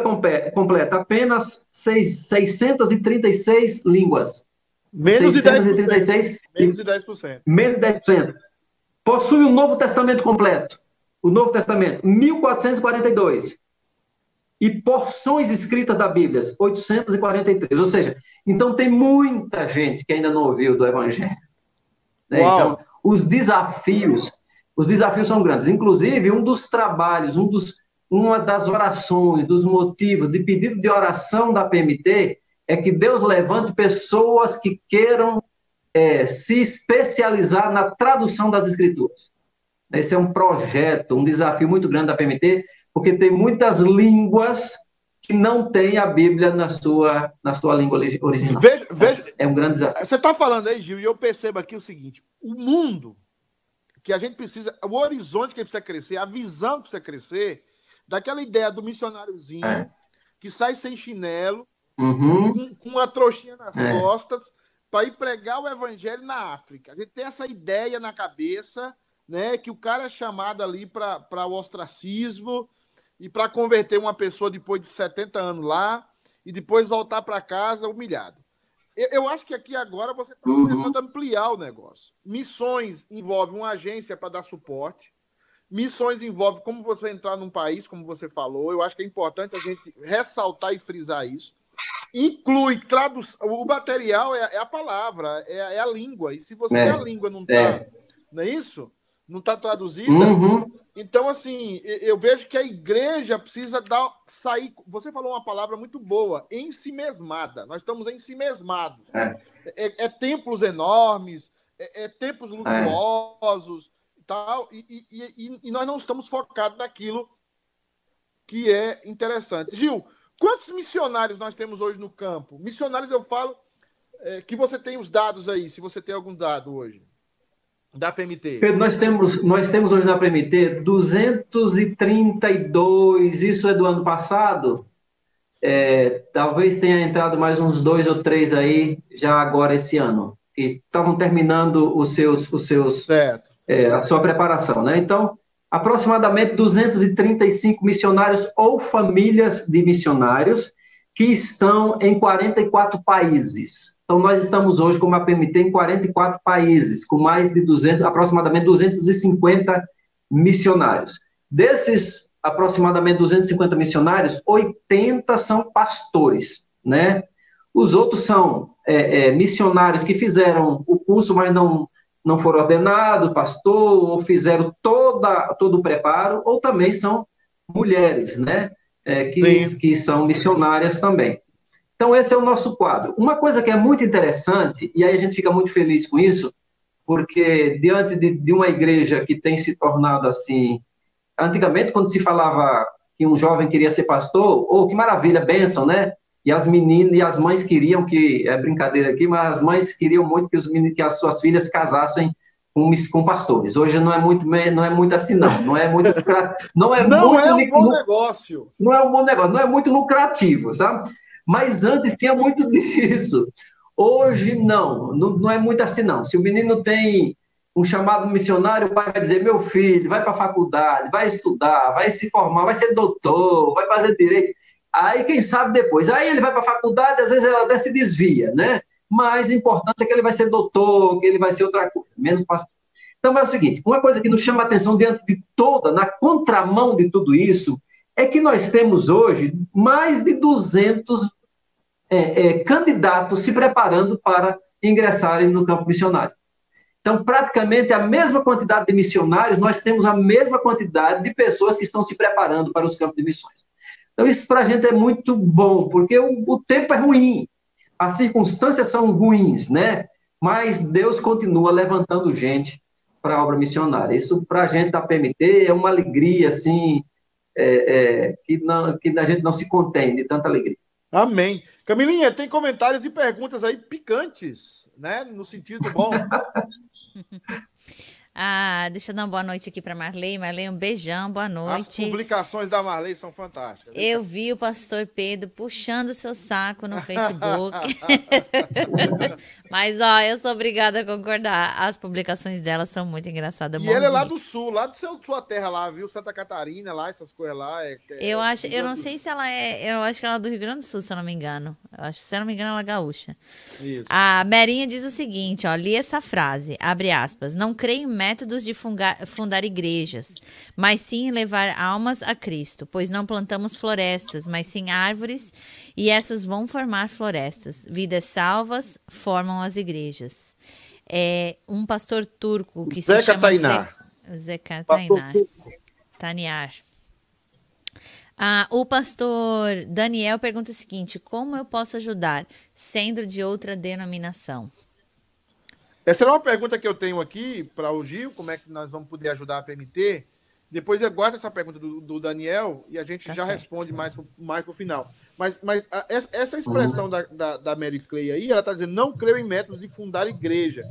completa apenas 6, 636 línguas. Menos 636, de 10%. Menos de 10%. Menos de 10%. Possui o Novo Testamento completo. O Novo Testamento, 1442 e porções escritas da Bíblia, 843. Ou seja, então tem muita gente que ainda não ouviu do Evangelho. Né? Então, os desafios, os desafios são grandes. Inclusive, um dos trabalhos, um dos, uma das orações, dos motivos de pedido de oração da PMT é que Deus levante pessoas que queiram é, se especializar na tradução das Escrituras. Esse é um projeto, um desafio muito grande da PMT, porque tem muitas línguas que não tem a Bíblia na sua, na sua língua original. Veja, veja, é um grande desafio. Você está falando aí, Gil, e eu percebo aqui o seguinte: o mundo que a gente precisa, o horizonte que precisa crescer, a visão que precisa crescer, daquela ideia do missionáriozinho é. que sai sem chinelo, uhum. com, com uma trouxinha nas é. costas, para ir pregar o evangelho na África. A gente tem essa ideia na cabeça, né, que o cara é chamado ali para o ostracismo, e para converter uma pessoa depois de 70 anos lá e depois voltar para casa humilhado. Eu, eu, acho que aqui agora você está uhum. começando a ampliar o negócio. Missões envolve uma agência para dar suporte. Missões envolve como você entrar num país, como você falou. Eu acho que é importante a gente ressaltar e frisar isso. Inclui tradução. O material é, é a palavra, é, é, a língua. E se você é. a língua não está. É. Não é isso? Não está traduzida. Uhum. Então, assim, eu vejo que a igreja precisa dar, sair. Você falou uma palavra muito boa, ensimesmada. Nós estamos ensimesmados. É, é, é templos enormes, é, é templos luxuosos é. tal, e, e, e, nós não estamos focados naquilo que é interessante. Gil, quantos missionários nós temos hoje no campo? Missionários, eu falo é, que você tem os dados aí, se você tem algum dado hoje. Da PMT. Pedro, nós temos, nós temos hoje na PMT 232, isso é do ano passado. É, talvez tenha entrado mais uns dois ou três aí já agora esse ano, que estavam terminando os seus, os seus é, a sua preparação, né? Então, aproximadamente 235 missionários ou famílias de missionários que estão em 44 países. Então, nós estamos hoje como a PMT em 44 países, com mais de 200, aproximadamente 250 missionários. Desses aproximadamente 250 missionários, 80 são pastores, né? Os outros são é, é, missionários que fizeram o curso, mas não, não foram ordenados, pastor, ou fizeram toda, todo o preparo, ou também são mulheres, né? É, que, que são missionárias também. Então, esse é o nosso quadro. Uma coisa que é muito interessante, e aí a gente fica muito feliz com isso, porque diante de, de uma igreja que tem se tornado assim. Antigamente, quando se falava que um jovem queria ser pastor, oh, que maravilha, bênção, né? E as meninas e as mães queriam que, é brincadeira aqui, mas as mães queriam muito que, os meninos, que as suas filhas casassem com, com pastores. Hoje não é muito, não é muito assim, não. Não é muito, não é não muito, é um bom negócio. Não é um bom negócio, não é muito lucrativo, sabe? Mas antes tinha muito disso. Hoje não, não, não é muito assim, não. Se o menino tem um chamado missionário, o pai vai dizer: meu filho, vai para a faculdade, vai estudar, vai se formar, vai ser doutor, vai fazer direito. Aí, quem sabe depois. Aí ele vai para a faculdade, às vezes ela até se desvia, né? Mas o importante é que ele vai ser doutor, que ele vai ser outra coisa, menos pastor. Então é o seguinte: uma coisa que nos chama a atenção diante de toda, na contramão de tudo isso, é que nós temos hoje mais de 200 é, é, candidatos se preparando para ingressarem no campo missionário. Então, praticamente a mesma quantidade de missionários, nós temos a mesma quantidade de pessoas que estão se preparando para os campos de missões. Então, isso para a gente é muito bom, porque o, o tempo é ruim, as circunstâncias são ruins, né? Mas Deus continua levantando gente para a obra missionária. Isso para a gente da PMT é uma alegria, assim, é, é, que, não, que a gente não se contém de tanta alegria. Amém. Camilinha, tem comentários e perguntas aí picantes, né? No sentido bom. Ah, deixa eu dar uma boa noite aqui para Marley. Marley, um beijão, boa noite. As publicações da Marley são fantásticas. Eu vi o pastor Pedro puxando seu saco no Facebook. Mas, ó, eu sou obrigada a concordar. As publicações dela são muito engraçadas. E ele é lá do sul, lá de seu, sua terra lá, viu? Santa Catarina, lá, essas coisas lá. É, é, eu acho, eu não sei se ela é. Eu acho que ela é do Rio Grande do Sul, se eu não me engano. Eu acho, se eu não me engano, ela é gaúcha. Isso. A Merinha diz o seguinte, ó, li essa frase, abre aspas, não creio em métodos de fundar, fundar igrejas, mas sim em levar almas a Cristo, pois não plantamos florestas, mas sim árvores, e essas vão formar florestas. Vidas salvas formam as igrejas. É um pastor turco que Zeca se chama Tainar. Zeca Tainar. Taniar. Ah, o pastor Daniel pergunta o seguinte: como eu posso ajudar sendo de outra denominação? Essa é uma pergunta que eu tenho aqui para o Gil, como é que nós vamos poder ajudar a PMT. Depois guarda essa pergunta do, do, Daniel e a gente tá já certo. responde mais, mais para o final. Mas, mas a, essa expressão uhum. da, da, da, Mary Clay aí, ela está dizendo, não creio em métodos de fundar igreja.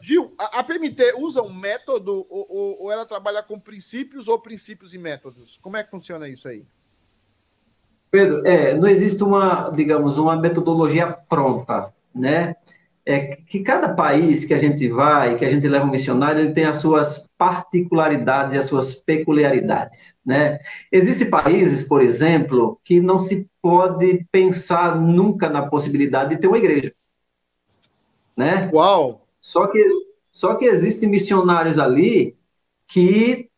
Gil, a, a PMT usa um método ou, ou, ou, ela trabalha com princípios ou princípios e métodos? Como é que funciona isso aí? Pedro, é, não existe uma, digamos, uma metodologia pronta, né? É que cada país que a gente vai, que a gente leva um missionário, ele tem as suas particularidades, as suas peculiaridades, né? Existem países, por exemplo, que não se pode pensar nunca na possibilidade de ter uma igreja, né? Uau! Só que, só que existem missionários ali que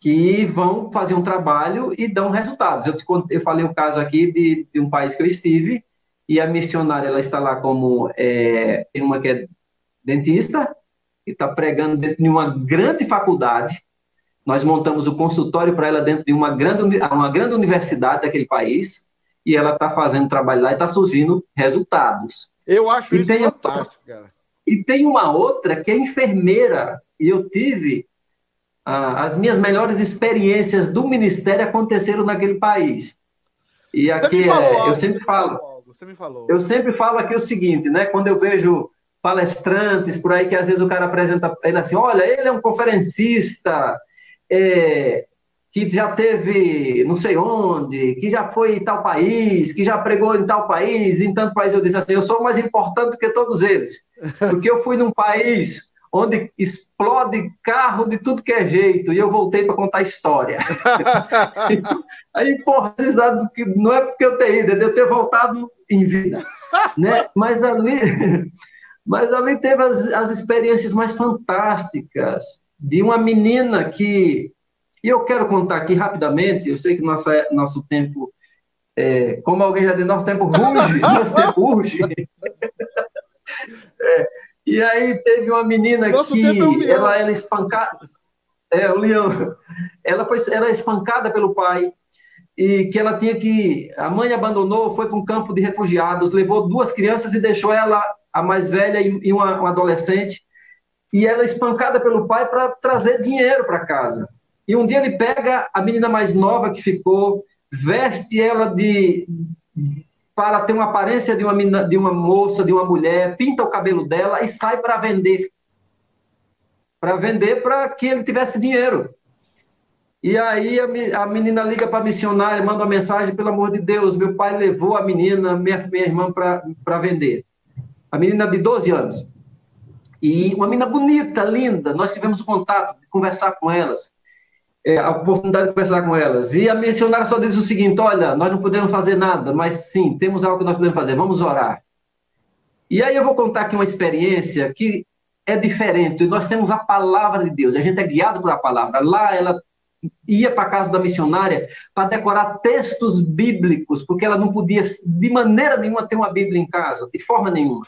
que vão fazer um trabalho e dão resultados. Eu, te, eu falei o caso aqui de, de um país que eu estive, e a missionária ela está lá como é, tem uma que é dentista e está pregando dentro de uma grande faculdade. Nós montamos o consultório para ela dentro de uma grande, uma grande universidade daquele país e ela está fazendo trabalho lá e está surgindo resultados. Eu acho e isso fantástico, cara. E tem uma outra que é enfermeira e eu tive ah, as minhas melhores experiências do ministério aconteceram naquele país. E aqui é, eu sempre falo você me falou. Eu sempre falo aqui o seguinte, né? Quando eu vejo palestrantes por aí que às vezes o cara apresenta ele assim, olha, ele é um conferencista é, que já teve não sei onde, que já foi em tal país, que já pregou em tal país, em tanto país eu disse assim, eu sou mais importante do que todos eles, porque eu fui num país onde explode carro de tudo que é jeito, e eu voltei para contar a história. Aí, porra, não é porque eu tenho ido, é de eu ter voltado em vida. Né? Mas ali, mas ali teve as, as experiências mais fantásticas de uma menina que. E eu quero contar aqui rapidamente, eu sei que nossa, nosso tempo, é, como alguém já disse, nosso tempo ruge, nosso tempo ruge. É, e aí teve uma menina Nosso que é um ela era espancada. É, o leão. Ela foi era espancada pelo pai e que ela tinha que a mãe abandonou, foi para um campo de refugiados, levou duas crianças e deixou ela a mais velha e uma, uma adolescente e ela espancada pelo pai para trazer dinheiro para casa. E um dia ele pega a menina mais nova que ficou, veste ela de para ter uma aparência de uma, de uma moça, de uma mulher, pinta o cabelo dela e sai para vender. Para vender para que ele tivesse dinheiro. E aí a, a menina liga para a missionária, manda uma mensagem, pelo amor de Deus, meu pai levou a menina, minha, minha irmã, para vender. A menina de 12 anos. E uma menina bonita, linda, nós tivemos contato de conversar com elas é, a oportunidade de conversar com elas. E a missionária só diz o seguinte: olha, nós não podemos fazer nada, mas sim, temos algo que nós podemos fazer, vamos orar. E aí eu vou contar aqui uma experiência que é diferente. Nós temos a palavra de Deus, a gente é guiado por a palavra. Lá ela ia para a casa da missionária para decorar textos bíblicos, porque ela não podia, de maneira nenhuma, ter uma Bíblia em casa, de forma nenhuma.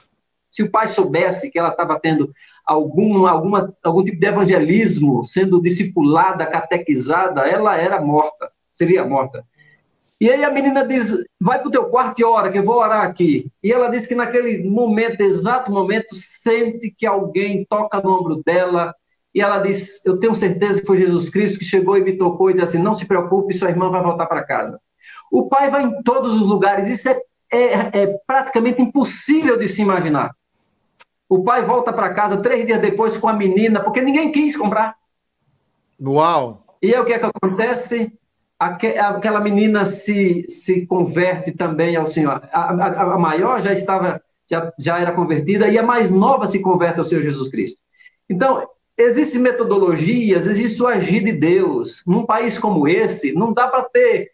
Se o pai soubesse que ela estava tendo algum, alguma, algum tipo de evangelismo, sendo discipulada, catequizada, ela era morta, seria morta. E aí a menina diz: vai para o teu quarto e ora, que eu vou orar aqui. E ela diz que naquele momento, exato momento, sente que alguém toca no ombro dela. E ela diz: Eu tenho certeza que foi Jesus Cristo que chegou e me tocou e disse assim: Não se preocupe, sua irmã vai voltar para casa. O pai vai em todos os lugares, isso é, é, é praticamente impossível de se imaginar. O pai volta para casa três dias depois com a menina, porque ninguém quis comprar. Uau! E aí o que é que acontece? Aquela menina se, se converte também ao Senhor. A, a, a maior já estava, já, já era convertida, e a mais nova se converte ao Senhor Jesus Cristo. Então, existem metodologias, existe o agir de Deus. Num país como esse, não dá para ter,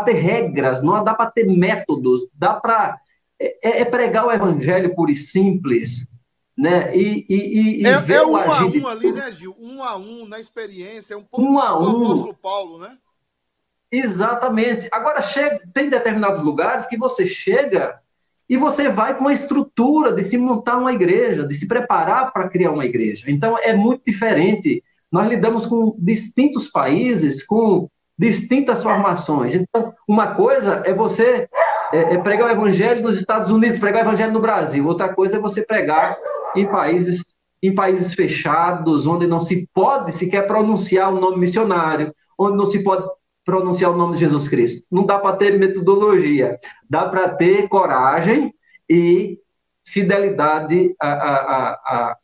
ter regras, não dá para ter métodos, dá para. É, é, pregar o evangelho puro e simples né? E, e, e é, ver é um a um de... ali, né, Gil? Um a um na experiência, é um pouco um a um. do apóstolo Paulo, né? Exatamente. Agora, chega, tem determinados lugares que você chega e você vai com a estrutura de se montar uma igreja, de se preparar para criar uma igreja. Então, é muito diferente. Nós lidamos com distintos países, com distintas formações. Então, uma coisa é você é, é pregar o evangelho nos Estados Unidos, pregar o evangelho no Brasil. Outra coisa é você pregar em países, em países fechados, onde não se pode sequer pronunciar o nome missionário, onde não se pode pronunciar o nome de Jesus Cristo. Não dá para ter metodologia, dá para ter coragem e fidelidade à, à, à,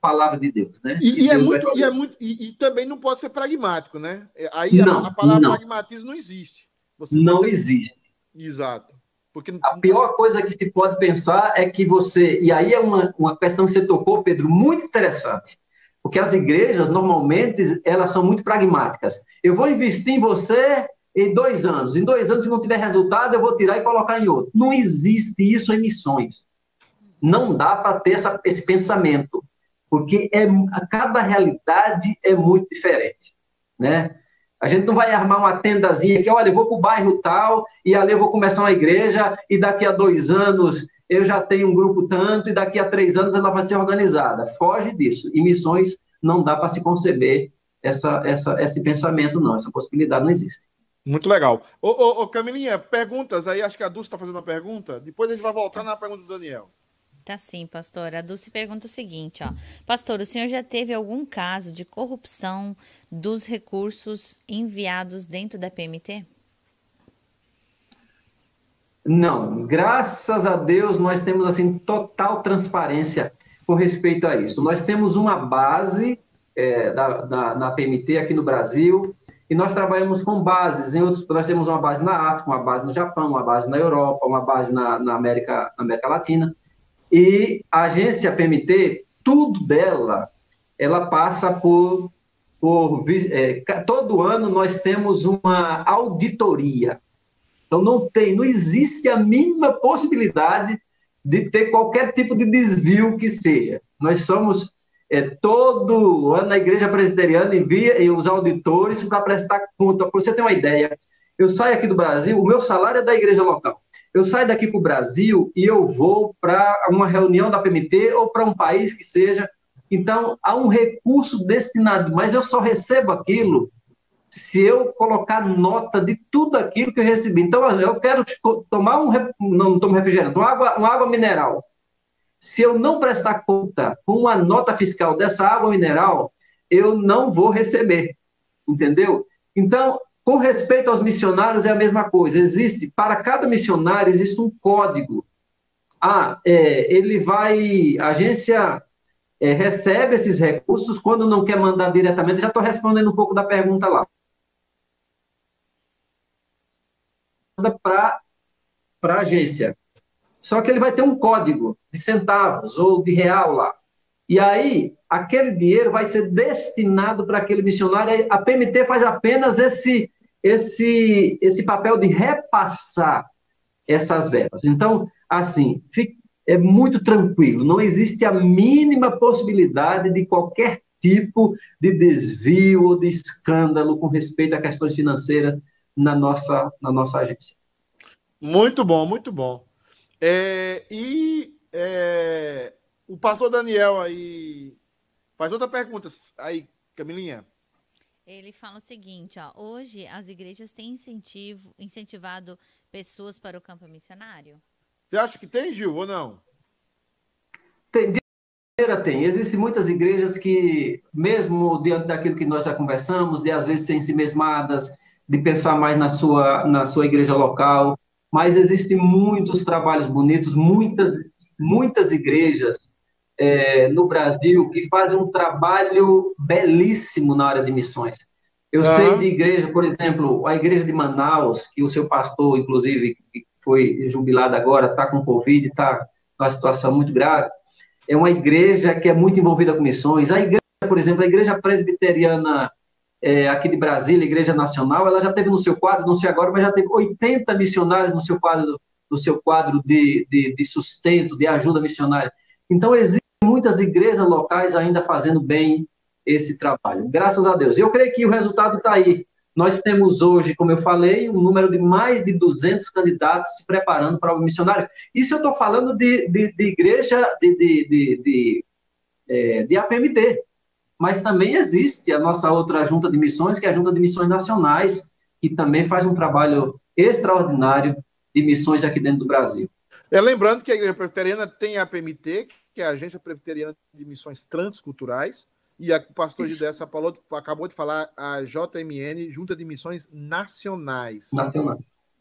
palavra de Deus, né? E, e é Deus é muito, e, é muito e, e, também não pode ser pragmático, né? Aí não, a, a, palavra não. pragmatismo não existe. Você não existe. Exato. Porque... A pior coisa que se pode pensar é que você. E aí é uma, uma questão que você tocou, Pedro, muito interessante. Porque as igrejas, normalmente, elas são muito pragmáticas. Eu vou investir em você em dois anos. Em dois anos, se não tiver resultado, eu vou tirar e colocar em outro. Não existe isso em missões. Não dá para ter essa, esse pensamento. Porque é, cada realidade é muito diferente. Né? A gente não vai armar uma tendazinha que, olha, eu vou para o bairro tal, e ali eu vou começar uma igreja, e daqui a dois anos eu já tenho um grupo tanto, e daqui a três anos ela vai ser organizada. Foge disso. Em missões não dá para se conceber essa, essa, esse pensamento, não. Essa possibilidade não existe. Muito legal. Ô, ô, ô Camilinha, perguntas aí, acho que a Dulce está fazendo uma pergunta. Depois a gente vai voltar na pergunta do Daniel. Tá sim, pastor. A Dulce pergunta o seguinte, ó. Pastor, o senhor já teve algum caso de corrupção dos recursos enviados dentro da PMT? Não, graças a Deus nós temos assim total transparência com respeito a isso. Nós temos uma base é, da, da, na PMT aqui no Brasil e nós trabalhamos com bases em outros. Nós temos uma base na África, uma base no Japão, uma base na Europa, uma base na, na América, na América Latina. E a agência PMT, tudo dela, ela passa por, por é, todo ano nós temos uma auditoria. Então não tem, não existe a mínima possibilidade de ter qualquer tipo de desvio que seja. Nós somos é, todo ano a igreja presbiteriana envia os auditores para prestar conta. Para você ter uma ideia, eu saio aqui do Brasil, o meu salário é da igreja local. Eu saio daqui para o Brasil e eu vou para uma reunião da PMT ou para um país que seja. Então, há um recurso destinado, mas eu só recebo aquilo se eu colocar nota de tudo aquilo que eu recebi. Então, eu quero tomar um, não tomo refrigerante, uma água, uma água mineral. Se eu não prestar conta com uma nota fiscal dessa água mineral, eu não vou receber. Entendeu? Então, com respeito aos missionários, é a mesma coisa. Existe, para cada missionário, existe um código. Ah, é, ele vai, a agência é, recebe esses recursos, quando não quer mandar diretamente, já estou respondendo um pouco da pergunta lá. Para a agência. Só que ele vai ter um código de centavos ou de real lá. E aí, aquele dinheiro vai ser destinado para aquele missionário. A PMT faz apenas esse, esse, esse papel de repassar essas verbas. Então, assim, é muito tranquilo, não existe a mínima possibilidade de qualquer tipo de desvio ou de escândalo com respeito a questões financeiras na nossa, na nossa agência. Muito bom, muito bom. É, e é, o pastor Daniel aí faz outra pergunta aí, Camilinha. Ele fala o seguinte, ó, hoje as igrejas têm incentivo, incentivado pessoas para o campo missionário? Você acha que tem, Gil, ou não? Tem, tem. Existem muitas igrejas que, mesmo diante daquilo que nós já conversamos, de às vezes serem si mesmadas, de pensar mais na sua, na sua igreja local, mas existem muitos trabalhos bonitos, muitas, muitas igrejas é, no Brasil que fazem um trabalho belíssimo na área de missões. Eu uhum. sei de igreja, por exemplo, a igreja de Manaus, que o seu pastor, inclusive, que foi jubilado agora, está com Covid, está numa situação muito grave. É uma igreja que é muito envolvida com missões. A igreja, por exemplo, a igreja presbiteriana é, aqui de Brasília, Igreja Nacional, ela já teve no seu quadro, não sei agora, mas já teve 80 missionários no seu quadro, no seu quadro de, de, de sustento, de ajuda missionária. Então, existem muitas igrejas locais ainda fazendo bem esse trabalho, graças a Deus. Eu creio que o resultado está aí. Nós temos hoje, como eu falei, um número de mais de 200 candidatos se preparando para o missionário. Isso eu estou falando de, de, de igreja de, de, de, de, é, de APMT, mas também existe a nossa outra junta de missões, que é a Junta de Missões Nacionais, que também faz um trabalho extraordinário de missões aqui dentro do Brasil. É, lembrando que a Igreja Presbiteriana tem a que é a Agência Presbiteriana de Missões Transculturais, e a, o pastor Gidé falou, acabou de falar a JMN, Junta de Missões Nacionais. Nacionais.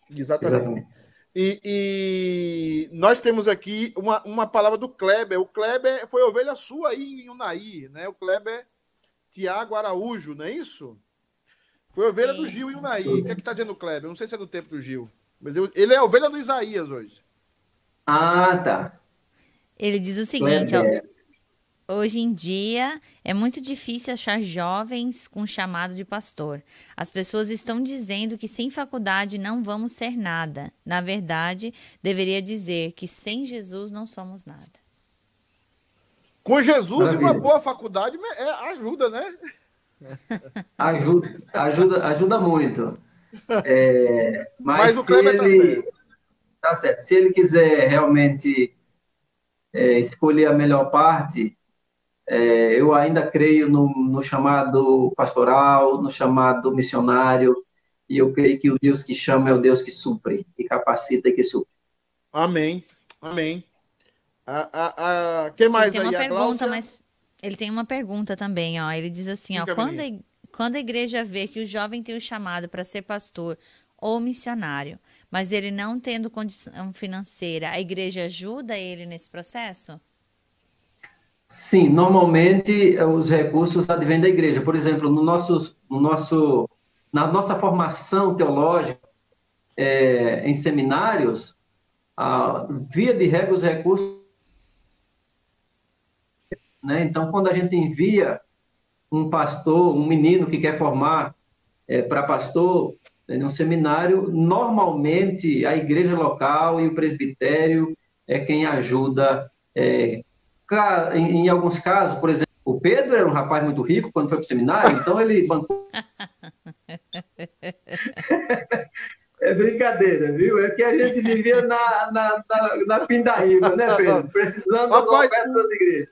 Exatamente. Exatamente. E, e, nós temos aqui uma, uma palavra do Kleber. O Kleber foi ovelha sua aí em Unai, né? O Kleber Tiago Araújo, não é isso? Foi ovelha do Gil em Unai. O que é que tá dizendo o Kleber? Eu não sei se é do tempo do Gil. Mas eu, ele é ovelha do Isaías hoje. Ah, tá. Ele diz o seguinte, ó. Hoje em dia é muito difícil achar jovens com chamado de pastor. As pessoas estão dizendo que sem faculdade não vamos ser nada. Na verdade, deveria dizer que sem Jesus não somos nada. Com Jesus Maravilha. uma boa faculdade é, ajuda, né? Ajuda, ajuda, ajuda muito. É, mas, mas, o se ele tá certo. tá certo. Se ele quiser realmente é, escolher a melhor parte, é, eu ainda creio no, no, chamado pastoral, no chamado missionário, e eu creio que o Deus que chama é o Deus que supre, que capacita e que supre. Amém. Amém. A, a, a... Quem mais ele tem aí? Uma pergunta, mas ele tem uma pergunta também, ó. Ele diz assim, ó, quando a, quando a igreja vê que o jovem tem o chamado para ser pastor ou missionário, mas ele não tendo condição financeira, a igreja ajuda ele nesse processo? Sim, normalmente eh, os recursos advêm da igreja. Por exemplo, no nosso, no nosso, na nossa formação teológica, é, em seminários, a, via de regra, os recursos né? Então, quando a gente envia um pastor, um menino que quer formar é, para pastor em um seminário, normalmente a igreja local e o presbitério é quem ajuda. É, em, em, alguns casos, por exemplo, o Pedro era um rapaz muito rico quando foi para o seminário, então ele bancou. É brincadeira, viu? É que a gente vivia na, na, na, na pindaíba, né, Pedro? Precisando das ofertas da igreja.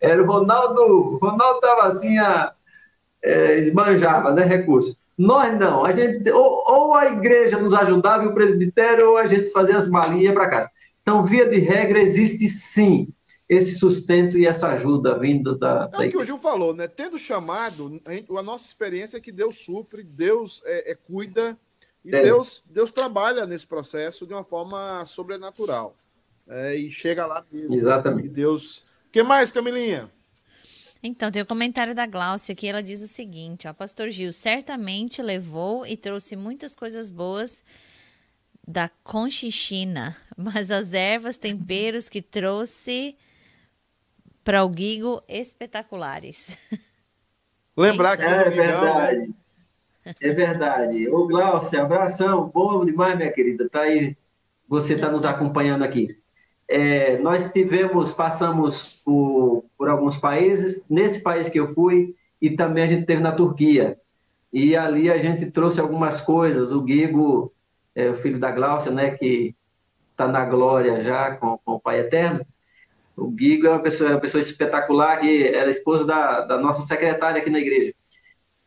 Era o Ronaldo, Ronaldo estava assim, a, é, esbanjava, né, recursos. Nós não, a gente, ou, ou, a igreja nos ajudava, o presbitério, ou a gente fazia as malinhas para casa. Então, via de regra, existe sim esse sustento e essa ajuda vindo da. É o que o Gil falou, né? Tendo chamado, a, gente, a nossa experiência é que Deus supre, Deus é, é cuida e é. Deus, Deus trabalha nesse processo de uma forma sobrenatural. É, e chega lá mesmo. Exatamente. E Deus. O que mais, Camilinha? Então, tem o um comentário da Glaucia que ela diz o seguinte: ó, Pastor Gil certamente levou e trouxe muitas coisas boas da Conchichina, mas as ervas, temperos que trouxe para o Guigo espetaculares. Lembrar que é, verdade. Né? É verdade. Ô, Glaucia, abração. Bom demais, minha querida. Tá aí. Você está nos acompanhando aqui. É, nós tivemos, passamos por, por alguns países. Nesse país que eu fui, e também a gente teve na Turquia. E ali a gente trouxe algumas coisas. O Guigo, é, o filho da Glaucia, né, que está na glória já com, com o Pai Eterno, o Guigo é uma pessoa, é uma pessoa espetacular, que era esposo da, da nossa secretária aqui na igreja.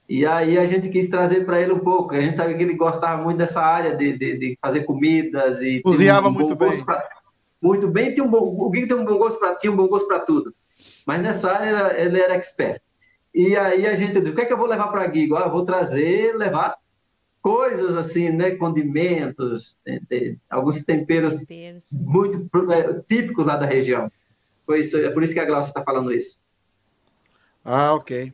E aí a gente quis trazer para ele um pouco. A gente sabe que ele gostava muito dessa área de, de, de fazer comidas e cozinhava um muito bem. Pra, muito bem. Tinha um bom, o Guigo tem um bom gosto para tinha um bom gosto para tudo. Mas nessa área ele era expert. E aí a gente disse, o que é que eu vou levar para Guigo? Ah, eu vou trazer, levar coisas assim, né, condimentos, alguns temperos, temperos. muito é, típicos lá da região. Foi isso, é por isso que a Glaucia está falando isso. Ah, ok.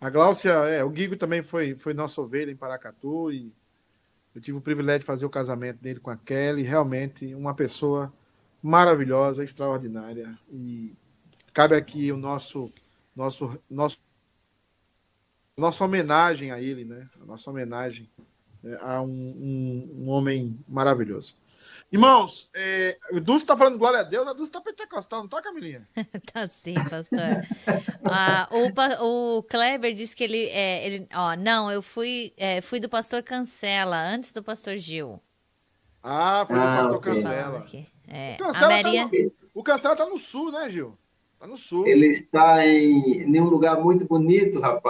A Glaucia, é, o Guigo também foi, foi nossa ovelha em Paracatu e eu tive o privilégio de fazer o casamento dele com a Kelly. Realmente uma pessoa maravilhosa, extraordinária. E cabe aqui o nosso, nosso, nosso nossa homenagem a ele, né? A nossa homenagem né, a um, um, um homem maravilhoso. Irmãos, é, o Dulce está falando glória a Deus, a Dulce está pentecostal, não está, Camilinha? tá sim, pastor. ah, o, o Kleber disse que ele, é, ele. Ó, não, eu fui, é, fui do pastor Cancela, antes do pastor Gil. Ah, foi ah, do pastor okay. Cancela. É, o Cancela, Maria... tá no, o Cancela tá no sul, né, Gil? Tá no sul. Ele está em, em um lugar muito bonito, rapaz.